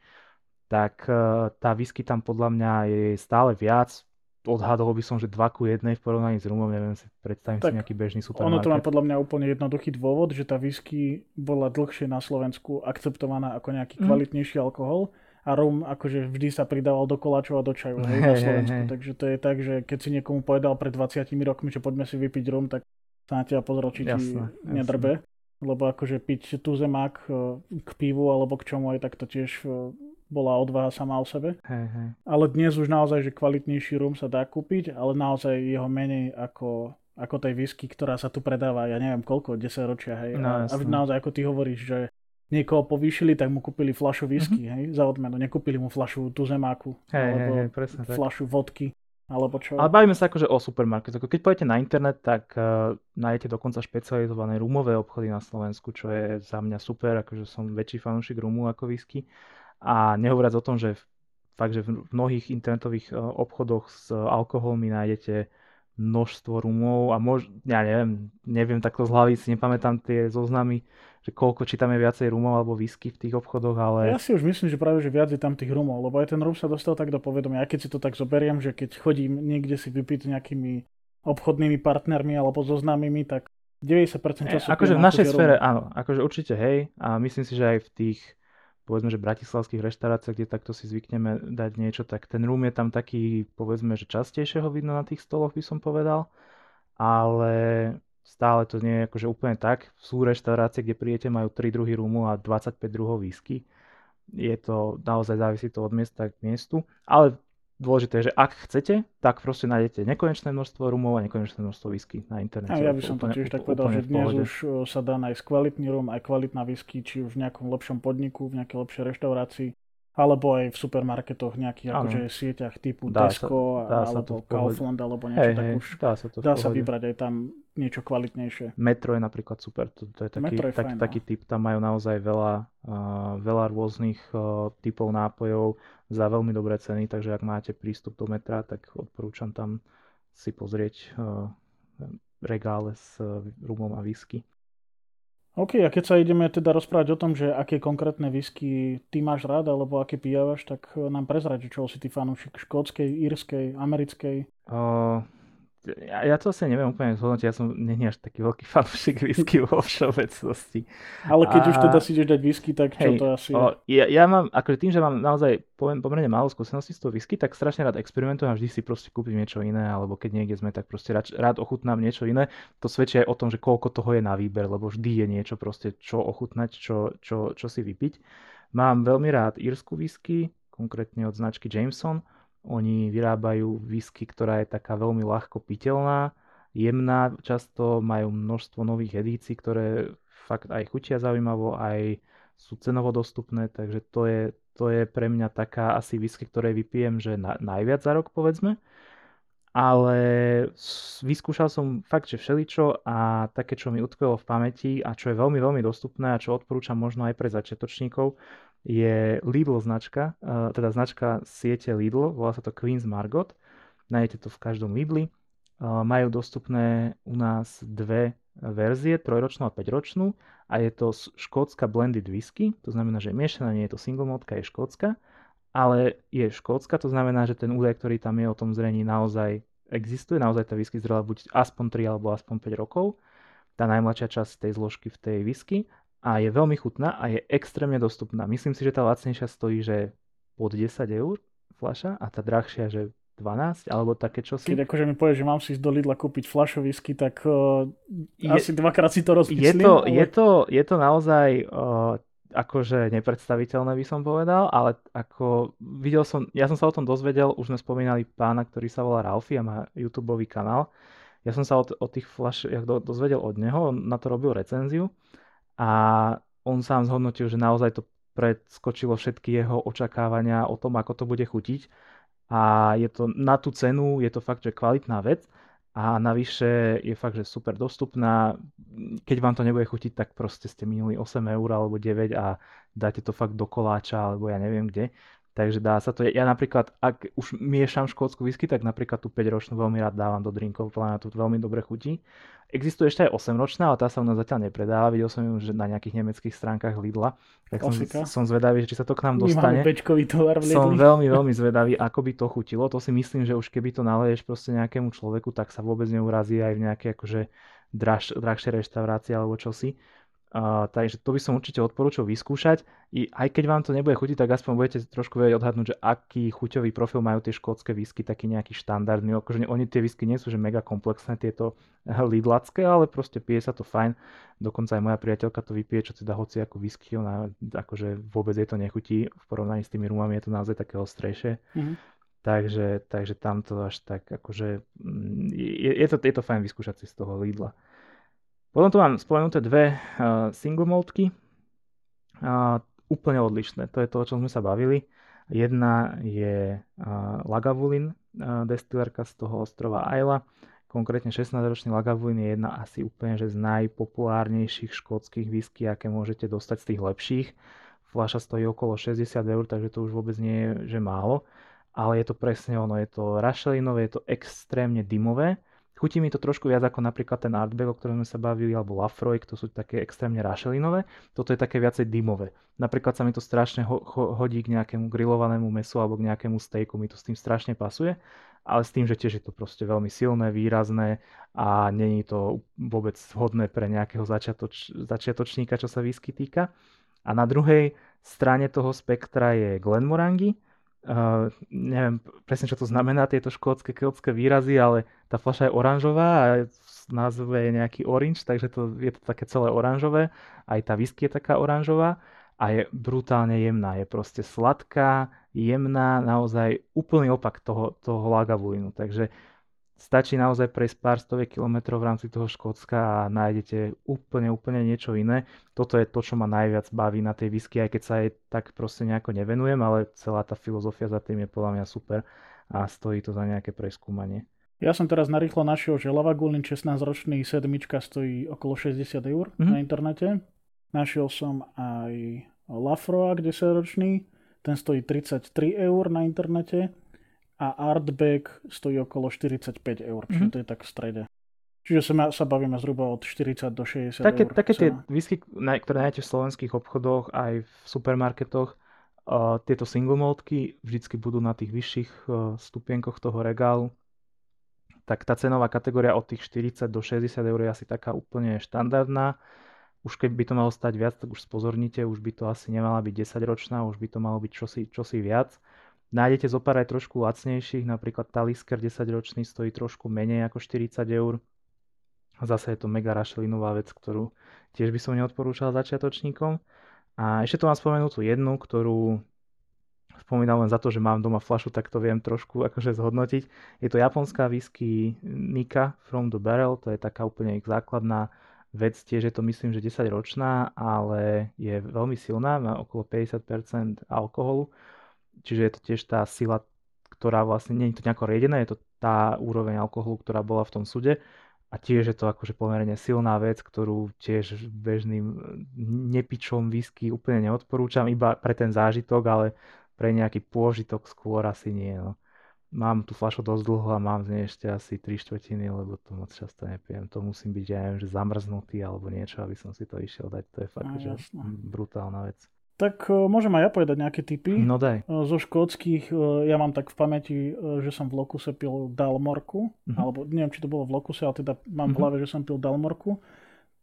B: tak eh, tá whisky tam podľa mňa je stále viac odhadol by som, že 2 ku 1 v porovnaní s rumom, neviem si predstavím tak si nejaký bežný supermarket.
A: Ono to má podľa mňa úplne jednoduchý dôvod, že tá whisky bola dlhšie na Slovensku akceptovaná ako nejaký mm. kvalitnejší alkohol a rum akože vždy sa pridával do koláčov a do čaju hej, na Slovensku. Hey, hey. Takže to je tak, že keď si niekomu povedal pred 20 rokmi, že poďme si vypiť rum, tak sa na teba pozrel, či ti nedrbe. Lebo akože piť tu zemák eh, k pivu alebo k čomu aj tak to tiež eh, bola odvaha sama o sebe.
B: Hej, hej.
A: Ale dnes už naozaj, že kvalitnejší rum sa dá kúpiť, ale naozaj jeho menej ako, ako tej whisky, ktorá sa tu predáva, ja neviem koľko, 10 ročia, hej. No, a, a naozaj, ako ty hovoríš, že niekoho povýšili, tak mu kúpili flašu whisky, mm-hmm. hej, za odmenu. Nekúpili mu flašu tuzemáku,
B: hej, alebo hej, hej, presne,
A: flašu tak. vodky. Alebo čo?
B: Ale bavíme sa akože o supermarket. Keď pôjdete na internet, tak uh, nájdete dokonca špecializované rumové obchody na Slovensku, čo je za mňa super, akože som väčší fanúšik rumu ako whisky A nehovoriac o tom, že fakt, že v mnohých internetových e, obchodoch s alkoholmi nájdete množstvo rumov a mož, ja neviem, neviem takto z hlavy, si nepamätám tie zoznamy, že koľko, či tam je viacej rumov alebo whisky v tých obchodoch, ale...
A: Ja si už myslím, že práve, že viac je tam tých rumov, lebo aj ten rum sa dostal tak do povedomia, aj keď si to tak zoberiem, že keď chodím niekde si vypiť nejakými obchodnými partnermi alebo zoznámymi, tak 90% času...
B: E, akože v našej sfére, áno, akože určite hej, a myslím si, že aj v tých povedzme, že bratislavských reštauráciách, kde takto si zvykneme dať niečo, tak ten rum je tam taký, povedzme, že častejšie ho vidno na tých stoloch, by som povedal. Ale stále to nie je akože úplne tak. Sú reštaurácie, kde príjete, majú 3 druhy rumu a 25 druhov whisky. Je to, naozaj závisí to od miesta k miestu. Ale dôležité je, že ak chcete, tak proste nájdete nekonečné množstvo rumov a nekonečné množstvo whisky na internete.
A: A ja by som to tiež tak povedal, že dnes už sa dá nájsť kvalitný rum, aj kvalitná whisky, či už v nejakom lepšom podniku, v nejakej lepšej reštaurácii, alebo aj v supermarketoch nejakých akože sieťach typu dá Tesco sa, dá alebo sa Kaufland alebo niečo, hey, tak už dá sa, to dá sa vybrať aj tam niečo kvalitnejšie.
B: Metro je napríklad super, to, to je taký, je tak, fajn, taký no. typ, tam majú naozaj veľa, uh, veľa rôznych uh, typov nápojov za veľmi dobré ceny, takže ak máte prístup do metra, tak odporúčam tam si pozrieť uh, regále s uh, rumom a whisky.
A: OK, a keď sa ideme teda rozprávať o tom, že aké konkrétne whisky ty máš rád, alebo aké pijavaš, tak nám prezrať, čo si ty fanúšik škótskej, írskej, americkej?
B: Uh, ja, ja to asi neviem úplne zhodnotiť, ja som nie až taký veľký fanúšik whisky vo všeobecnosti.
A: Ale keď a... už teda si ideš dať whisky, tak čo hej, to asi
B: o, ja, ja mám, akože tým, že mám naozaj poviem, pomerne málo skúseností s tou whisky, tak strašne rád experimentujem a vždy si proste kúpim niečo iné, alebo keď niekde sme, tak proste rád, rád ochutnám niečo iné. To svedčí aj o tom, že koľko toho je na výber, lebo vždy je niečo proste, čo ochutnať, čo, čo, čo si vypiť. Mám veľmi rád írsku whisky, konkrétne od značky Jameson, oni vyrábajú whisky, ktorá je taká veľmi ľahko piteľná, jemná, často majú množstvo nových edícií, ktoré fakt aj chutia zaujímavo, aj sú cenovo dostupné, takže to je, to je pre mňa taká asi whisky, ktoré vypijem, že na, najviac za rok povedzme. Ale vyskúšal som fakt, že všeličo a také, čo mi utkvelo v pamäti a čo je veľmi, veľmi dostupné a čo odporúčam možno aj pre začiatočníkov, je Lidl značka, uh, teda značka siete Lidl, volá sa to Queen's Margot. Nájdete to v každom Lidli. Uh, majú dostupné u nás dve verzie, trojročnú a 5-ročnú a je to škótska blended whisky, to znamená, že miešaná nie je to single modka, je škótska, ale je škótska, to znamená, že ten údaj, ktorý tam je o tom zrení naozaj existuje, naozaj tá whisky zrela buď aspoň 3 alebo aspoň 5 rokov, tá najmladšia časť tej zložky v tej whisky a je veľmi chutná a je extrémne dostupná. Myslím si, že tá lacnejšia stojí, že pod 10 eur fľaša a tá drahšia, že 12 alebo také čo si.
A: Keď akože mi povieš, že mám si ísť do Lidla kúpiť fľašu whisky, tak uh, je, asi dvakrát si to rozmyslím.
B: Je to, ale... je to, je to naozaj uh, akože nepredstaviteľné by som povedal, ale ako videl som, ja som sa o tom dozvedel, už sme spomínali pána, ktorý sa volá Ralfi a má YouTube kanál. Ja som sa o, o tých fľašiach do, dozvedel od neho, on na to robil recenziu a on sám zhodnotil, že naozaj to predskočilo všetky jeho očakávania o tom, ako to bude chutiť a je to na tú cenu, je to fakt, že kvalitná vec a navyše je fakt, že super dostupná. Keď vám to nebude chutiť, tak proste ste minuli 8 eur alebo 9 a dáte to fakt do koláča alebo ja neviem kde. Takže dá sa to. Ja napríklad, ak už miešam škótsku whisky, tak napríklad tú 5-ročnú veľmi rád dávam do drinkov, na to veľmi dobre chutí. Existuje ešte aj 8-ročná, ale tá sa u nás zatiaľ nepredáva. Videl som ju že na nejakých nemeckých stránkach Lidla. Tak som, som zvedavý, či sa to k nám dostane.
A: tovar v
B: Som veľmi, veľmi zvedavý, ako by to chutilo. To si myslím, že už keby to naleješ proste nejakému človeku, tak sa vôbec neurazí aj v nejakej akože drahšej drahšie reštaurácii alebo čosi. Uh, takže to by som určite odporúčil vyskúšať. I aj keď vám to nebude chutiť, tak aspoň budete trošku vedieť odhadnúť, že aký chuťový profil majú tie škótske whisky, taký nejaký štandardný. Akože oni tie whisky nie sú že mega komplexné, tieto lidlacké, ale proste pije sa to fajn. Dokonca aj moja priateľka to vypije, čo teda hoci ako whisky, ona akože vôbec jej to nechutí. V porovnaní s tými rumami je to naozaj také ostrejšie. Mm-hmm. Takže, takže tam to až tak akože mm, je, je, to, je to fajn vyskúšať si z toho Lidla. Potom tu mám spomenuté dve uh, single maltky, uh, úplne odlišné. To je to, o čom sme sa bavili. Jedna je uh, Lagavulin, uh, z toho ostrova Ayla. Konkrétne 16-ročný Lagavulin je jedna asi úplne že z najpopulárnejších škótskych whisky, aké môžete dostať z tých lepších. fľaša stojí okolo 60 eur, takže to už vôbec nie je, že málo. Ale je to presne ono, je to rašelinové, je to extrémne dymové. Chutí mi to trošku viac ako napríklad ten Artback, o ktorom sme sa bavili, alebo Lafroy, to sú také extrémne rašelinové. Toto je také viacej dymové. Napríklad sa mi to strašne ho- ho- hodí k nejakému grillovanému mesu alebo k nejakému stejku, mi to s tým strašne pasuje ale s tým, že tiež je to proste veľmi silné, výrazné a není to vôbec vhodné pre nejakého začiatoč, začiatočníka, čo sa whisky týka. A na druhej strane toho spektra je Glenmorangie. Uh, neviem presne, čo to znamená, tieto škótske, keltské výrazy, ale tá fľaša je oranžová a v názve je nejaký orange, takže to, je to také celé oranžové. Aj tá whisky je taká oranžová a je brutálne jemná. Je proste sladká, jemná, naozaj úplný opak toho, toho Lagavulinu. Takže stačí naozaj prejsť pár stoviek kilometrov v rámci toho Škótska a nájdete úplne, úplne niečo iné. Toto je to, čo ma najviac baví na tej whisky, aj keď sa jej tak proste nejako nevenujem, ale celá tá filozofia za tým je podľa mňa super a stojí to za nejaké preskúmanie.
A: Ja som teraz narýchlo našiel, že Lavagulin 16-ročný sedmička stojí okolo 60 eur mm-hmm. na internete. Našiel som aj Lafroig 10 ročný, ten stojí 33 eur na internete a Artback stojí okolo 45 eur, čiže mm-hmm. to je tak v strede. Čiže sa, sa bavíme zhruba od 40 do 60
B: také,
A: eur.
B: Také tie whisky, ktoré nájdete v slovenských obchodoch aj v supermarketoch, uh, tieto single maltky vždycky budú na tých vyšších uh, stupienkoch toho regálu. Tak tá cenová kategória od tých 40 do 60 eur je asi taká úplne štandardná už keď by to malo stať viac, tak už spozornite, už by to asi nemala byť 10 ročná, už by to malo byť čosi, čosi viac. Nájdete zo pár aj trošku lacnejších, napríklad Talisker 10 ročný stojí trošku menej ako 40 eur. Zase je to mega rašelinová vec, ktorú tiež by som neodporúčal začiatočníkom. A ešte to mám spomenúť tú jednu, ktorú spomínam len za to, že mám doma flašu, tak to viem trošku akože zhodnotiť. Je to japonská whisky Nika From the Barrel, to je taká úplne ich základná vec tiež je to myslím, že 10 ročná, ale je veľmi silná, má okolo 50% alkoholu, čiže je to tiež tá sila, ktorá vlastne, nie je to nejako riedené, je to tá úroveň alkoholu, ktorá bola v tom sude a tiež je to akože pomerne silná vec, ktorú tiež bežným nepičom whisky úplne neodporúčam, iba pre ten zážitok, ale pre nejaký pôžitok skôr asi nie. No mám tú fľašu dosť dlho a mám z nej ešte asi 3 štvrtiny, lebo to moc často nepijem. To musím byť, ja neviem, že zamrznutý alebo niečo, aby som si to išiel dať. To je fakt, že brutálna vec.
A: Tak uh, môžem aj ja povedať nejaké typy.
B: No daj.
A: Uh, zo škótskych, uh, ja mám tak v pamäti, že som v Lokuse pil Dalmorku, uh-huh. alebo neviem, či to bolo v Lokuse, ale teda mám uh-huh. v mhm. hlave, že som pil Dalmorku.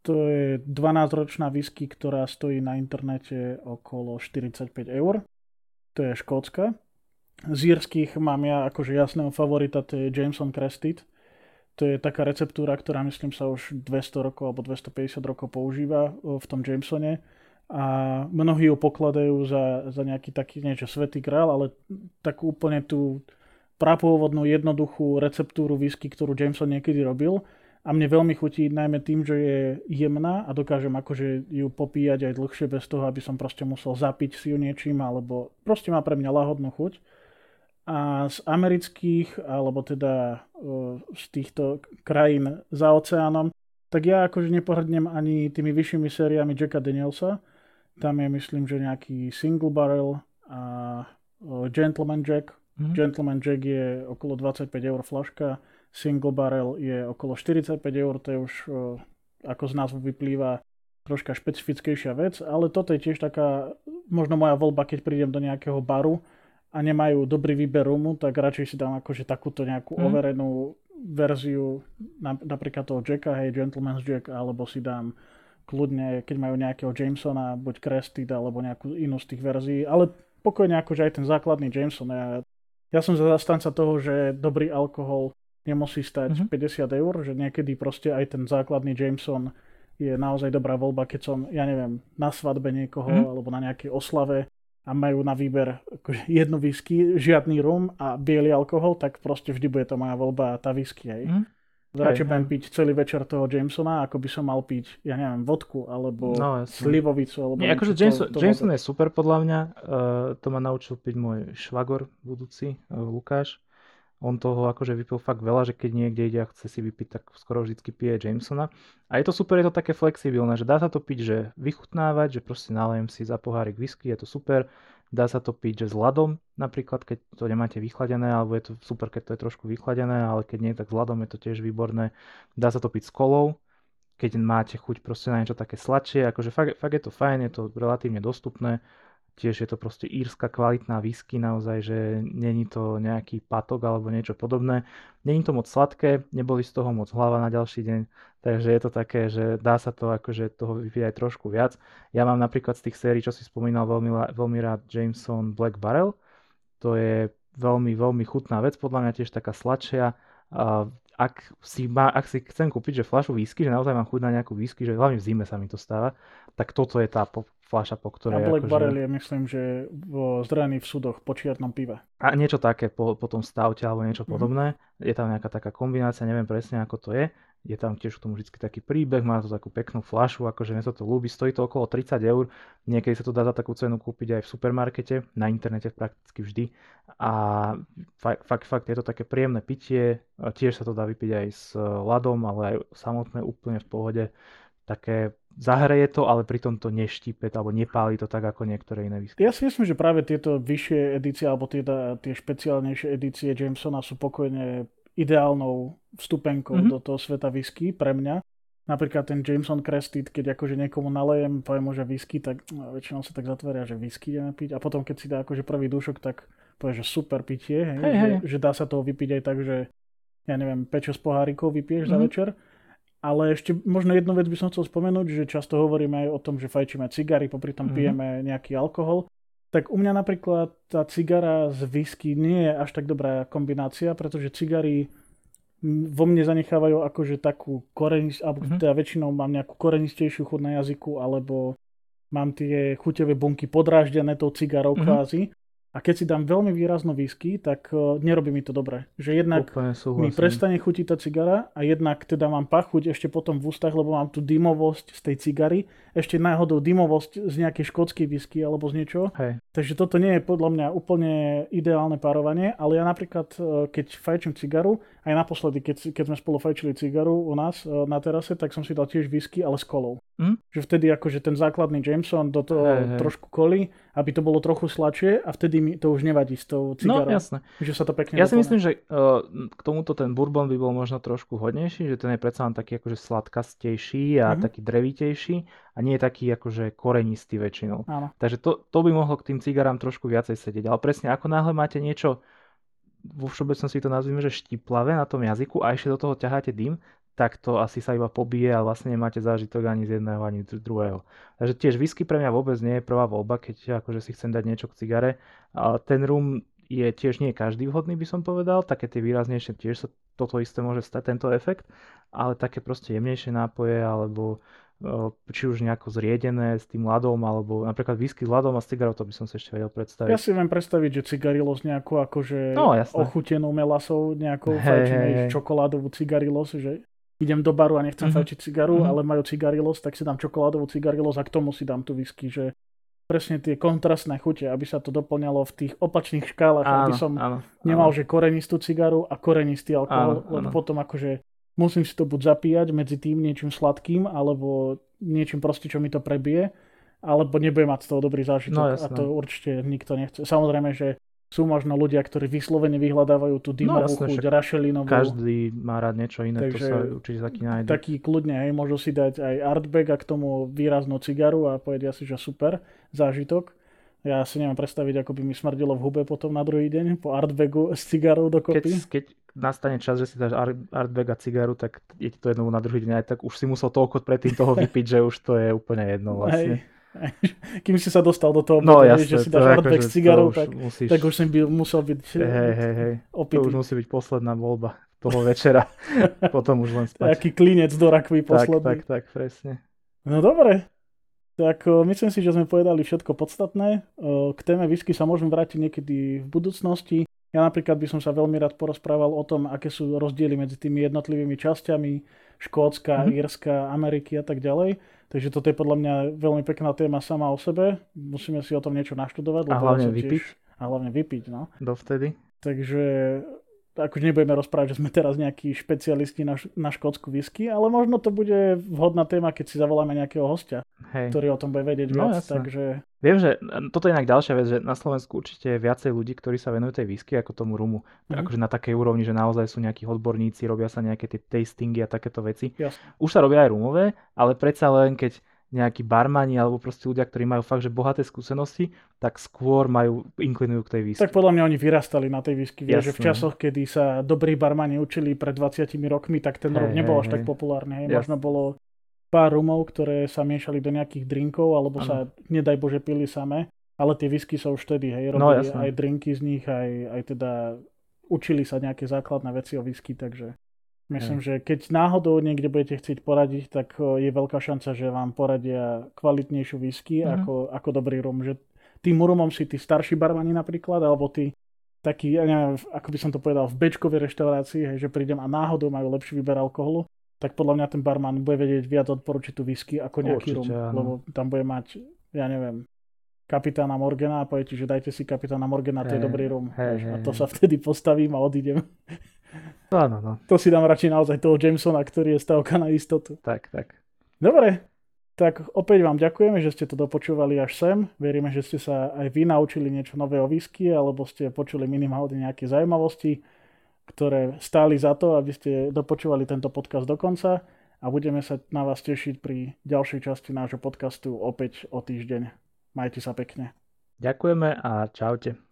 A: To je 12-ročná whisky, ktorá stojí na internete okolo 45 eur. To je škótska. Z írskych mám ja akože jasného favorita, to je Jameson Crested. To je taká receptúra, ktorá myslím sa už 200 rokov alebo 250 rokov používa v tom Jamesone a mnohí ju pokladajú za, za nejaký taký niečo svetý král, ale takú úplne tú prapôvodnú jednoduchú receptúru whisky, ktorú Jameson niekedy robil a mne veľmi chutí najmä tým, že je jemná a dokážem akože ju popíjať aj dlhšie bez toho, aby som proste musel zapiť si ju niečím, alebo proste má pre mňa lahodnú chuť. A z amerických, alebo teda z týchto krajín za oceánom, tak ja akože nepohrdnem ani tými vyššími sériami Jacka Danielsa. Tam je myslím, že nejaký Single Barrel a Gentleman Jack. Mm-hmm. Gentleman Jack je okolo 25 eur flaška, Single Barrel je okolo 45 eur, to je už ako z názvu vyplýva troška špecifickejšia vec, ale toto je tiež taká možno moja voľba, keď prídem do nejakého baru, a nemajú dobrý výber rumu, tak radšej si dám akože takúto nejakú mm. overenú verziu napríklad toho Jacka, hej, Gentleman's Jack, alebo si dám kľudne, keď majú nejakého Jamesona, buď Crested, alebo nejakú inú z tých verzií, ale pokojne akože aj ten základný Jameson. Ja, ja som zastanca toho, že dobrý alkohol nemusí stať mm-hmm. 50 eur, že niekedy proste aj ten základný Jameson je naozaj dobrá voľba, keď som, ja neviem, na svadbe niekoho, mm-hmm. alebo na nejakej oslave a majú na výber akože jednu whisky, žiadny rum a biely alkohol, tak proste vždy bude to moja voľba tá whisky. Hej. Mm. Radšej budem piť celý večer toho Jamesona, ako by som mal piť, ja neviem, vodku, alebo no, slivovicu. Alebo
B: Nie, akože Jameson, to, to Jameson je super podľa mňa. Uh, to ma naučil piť môj švagor budúci, uh, Lukáš. on toho akože vypil fakt veľa, že keď niekde ide a chce si vypiť, tak skoro vždycky pije Jamesona. A je to super, je to také flexibilné, že dá sa to piť, že vychutnávať, že proste nalejem si za pohárik whisky, je to super. Dá sa to piť, že s ľadom, napríklad, keď to nemáte vychladené, alebo je to super, keď to je trošku vychladené, ale keď nie, tak s ľadom je to tiež výborné. Dá sa to piť s kolou, keď máte chuť proste na niečo také sladšie, akože fakt, fakt je to fajn, je to relatívne dostupné Tiež je to proste írska kvalitná whisky naozaj, že není to nejaký patok alebo niečo podobné. Není to moc sladké, neboli z toho moc hlava na ďalší deň, takže je to také, že dá sa to akože toho vypiť aj trošku viac. Ja mám napríklad z tých sérií, čo si spomínal, veľmi, veľmi rád Jameson Black Barrel. To je veľmi, veľmi chutná vec, podľa mňa tiež taká sladšia. Ak si, má, ak si chcem kúpiť, že fľašu whisky, že naozaj mám chuť na nejakú whisky, že hlavne v zime sa mi to stáva, tak toto je tá fľaša, po ktorej...
A: A Black akože... Barrel je, myslím, že zdrojený v súdoch po čiernom pive.
B: A niečo také po, po tom stavte alebo niečo mm-hmm. podobné. Je tam nejaká taká kombinácia, neviem presne ako to je. Je tam tiež k tomu vždy taký príbeh, má to takú peknú fľašu, akože mne sa to ľúbi, stojí to okolo 30 eur, niekedy sa to dá za takú cenu kúpiť aj v supermarkete, na internete prakticky vždy. A fakt, fakt, fakt je to také príjemné pitie, tiež sa to dá vypiť aj s ľadom, ale aj samotné úplne v pohode, také zahreje to, ale pritom to neštípe alebo nepáli to tak ako niektoré iné whisky.
A: Ja si myslím, že práve tieto vyššie edície alebo tie, tie špeciálnejšie edície Jamesona sú pokojne ideálnou vstupenkou mm-hmm. do toho sveta whisky pre mňa. Napríklad ten Jameson Crested, keď akože niekomu nalejem, poviem mu, že whisky, tak no, väčšinou sa tak zatvoria, že whisky ideme piť. A potom, keď si dá akože prvý dušok, tak povie, že super pitie, hej, hey, že, hey. že, dá sa toho vypiť aj tak, že ja neviem, 5-6 pohárikov vypiješ mm-hmm. za mhm. večer. Ale ešte možno jednu vec by som chcel spomenúť, že často hovoríme aj o tom, že fajčíme cigary, popri tom mm-hmm. pijeme nejaký alkohol. Tak u mňa napríklad tá cigara z whisky nie je až tak dobrá kombinácia, pretože cigary vo mne zanechávajú akože takú korenis, alebo mm-hmm. teda väčšinou mám nejakú korenistejšiu chuť na jazyku, alebo mám tie chuťové bunky podráždené tou cigarou mm-hmm. kvázi. A keď si dám veľmi výrazno whisky, tak uh, nerobí mi to dobre. Že jednak mi prestane chutiť tá cigara a jednak teda mám pachuť ešte potom v ústach, lebo mám tu dymovosť z tej cigary. Ešte náhodou dymovosť z nejakej škótskej whisky alebo z niečoho.
B: Hej.
A: Takže toto nie je podľa mňa úplne ideálne párovanie, ale ja napríklad, uh, keď fajčím cigaru, aj naposledy, keď, keď sme spolu fajčili cigaru u nás uh, na terase, tak som si dal tiež whisky, ale s kolou. Hm? Že vtedy akože ten základný Jameson do toho hej. trošku kolí, aby to bolo trochu sladšie a vtedy mi to už nevadí s tou cigarou.
B: No jasné.
A: Že sa to pekne
B: Ja si myslím, že uh, k tomuto ten bourbon by bol možno trošku hodnejší, že ten je predsa len taký akože sladkastejší a mm-hmm. taký drevitejší a nie je taký akože korenistý väčšinou.
A: Áno.
B: Takže to, to by mohlo k tým cigarám trošku viacej sedieť. Ale presne ako náhle máte niečo vo všeobecnosti to nazvime, že štiplavé na tom jazyku a ešte do toho ťaháte dym, tak to asi sa iba pobije a vlastne nemáte zážitok ani z jedného, ani z druhého. Takže tiež whisky pre mňa vôbec nie je prvá voľba, keď akože si chcem dať niečo k cigare. A ten rum je tiež nie každý vhodný, by som povedal. Také tie výraznejšie tiež sa toto isté môže stať, tento efekt. Ale také proste jemnejšie nápoje, alebo či už nejako zriedené s tým ľadom, alebo napríklad whisky s ľadom a s to by som si ešte vedel predstaviť.
A: Ja si viem predstaviť, že cigarilos nejakú akože no, ochutenou melasou, nejakou hey, hey, hey. čokoládovú cigarilos, že idem do baru a nechcem mm-hmm. fajčiť cigaru, mm-hmm. ale majú cigarilos, tak si dám čokoládovú cigarilos a k tomu si dám tú whisky, že presne tie kontrastné chute, aby sa to doplňalo v tých opačných škálach, áno, aby som áno, nemal, áno. že korenistú cigaru a korenistý alkohol, áno, lebo áno. potom akože musím si to buď zapíjať medzi tým niečím sladkým, alebo niečím proste, čo mi to prebije, alebo nebudem mať z toho dobrý zážitok no, a to určite nikto nechce. Samozrejme, že sú možno ľudia, ktorí vyslovene vyhľadávajú tú dymovú no, chuť, rašelinovú.
B: Každý má rád niečo iné, Takže, to sa určite taký nájde.
A: Taký kľudne, hej, môžu si dať aj artbag a k tomu výraznú cigaru a povedia si, že super zážitok. Ja si neviem predstaviť, ako by mi smrdilo v hube potom na druhý deň po artbagu s cigarou dokopy.
B: Keď, keď nastane čas, že si dáš art, artbag a cigaru, tak je ti to jednou na druhý deň aj tak už si musel toľko predtým toho vypiť, že už to je úplne jedno vlastne. Hej.
A: Kým si sa dostal do toho,
B: no, jasne,
A: že si dáš hardback s cigarou, tak, musíš... tak už som byl, musel byť
B: hej, hej, hej. Opitý. To už musí byť posledná voľba toho večera. Potom už len spať.
A: Taký klinec do rakvy posledný.
B: Tak, tak, tak, presne.
A: No dobre. Tak myslím si, že sme povedali všetko podstatné. K téme whisky sa môžeme vrátiť niekedy v budúcnosti. Ja napríklad by som sa veľmi rád porozprával o tom, aké sú rozdiely medzi tými jednotlivými časťami Škótska, mm-hmm. Írska, Ameriky a tak ďalej. Takže toto je podľa mňa veľmi pekná téma sama o sebe. Musíme si o tom niečo naštudovať.
B: A hlavne vypiť.
A: Tiež, a hlavne vypiť, no.
B: Dovtedy.
A: Takže akože nebudeme rozprávať, že sme teraz nejakí špecialisti na, na škótsku whisky, ale možno to bude vhodná téma, keď si zavoláme nejakého hostia, Hej. ktorý o tom bude vedieť no, viac. Jasne. Takže...
B: Viem, že toto je inak ďalšia vec, že na Slovensku určite je viacej ľudí, ktorí sa venujú tej whisky ako tomu rumu. Mm-hmm. Akože na takej úrovni, že naozaj sú nejakí odborníci, robia sa nejaké tie tastingy a takéto veci. Jasne. Už sa robia aj rumové, ale predsa len keď nejakí barmani alebo proste ľudia, ktorí majú fakt, že bohaté skúsenosti, tak skôr majú, inklinujú k tej whisky.
A: Tak podľa mňa oni vyrastali na tej whisky. Vieš, že v časoch, kedy sa dobrí barmani učili pred 20 rokmi, tak ten hey, rok nebol hey, až hey. tak populárny. Hej. Možno bolo pár rumov, ktoré sa miešali do nejakých drinkov, alebo ano. sa, nedaj Bože, pili samé. Ale tie whisky sa už vtedy, hej, no, robili no, aj drinky z nich, aj, aj teda učili sa nejaké základné veci o whisky, takže Myslím, že keď náhodou niekde budete chcieť poradiť, tak je veľká šanca, že vám poradia kvalitnejšiu whisky mm-hmm. ako, ako dobrý rum. Že tým rumom si tí starší barmani napríklad, alebo tí takí, ja neviem, ako by som to povedal, v bečkovej reštaurácii, hej, že prídem a náhodou majú lepší výber alkoholu, tak podľa mňa ten barman bude vedieť viac odporučiť tú whisky ako nejaký rum, lebo tam bude mať, ja neviem, kapitána Morgana a povie ti, že dajte si kapitána Morgana, to hey, je dobrý rum. Hey, hey, a to sa vtedy postavím a odídem.
B: Áno, no.
A: To si dám radšej naozaj toho Jamesona, ktorý je stavka na istotu.
B: Tak, tak.
A: Dobre, tak opäť vám ďakujeme, že ste to dopočúvali až sem. Veríme, že ste sa aj vy naučili niečo nové o whisky, alebo ste počuli minimálne nejaké zaujímavosti, ktoré stáli za to, aby ste dopočúvali tento podcast do konca a budeme sa na vás tešiť pri ďalšej časti nášho podcastu opäť o týždeň. Majte sa pekne.
B: Ďakujeme a čaute.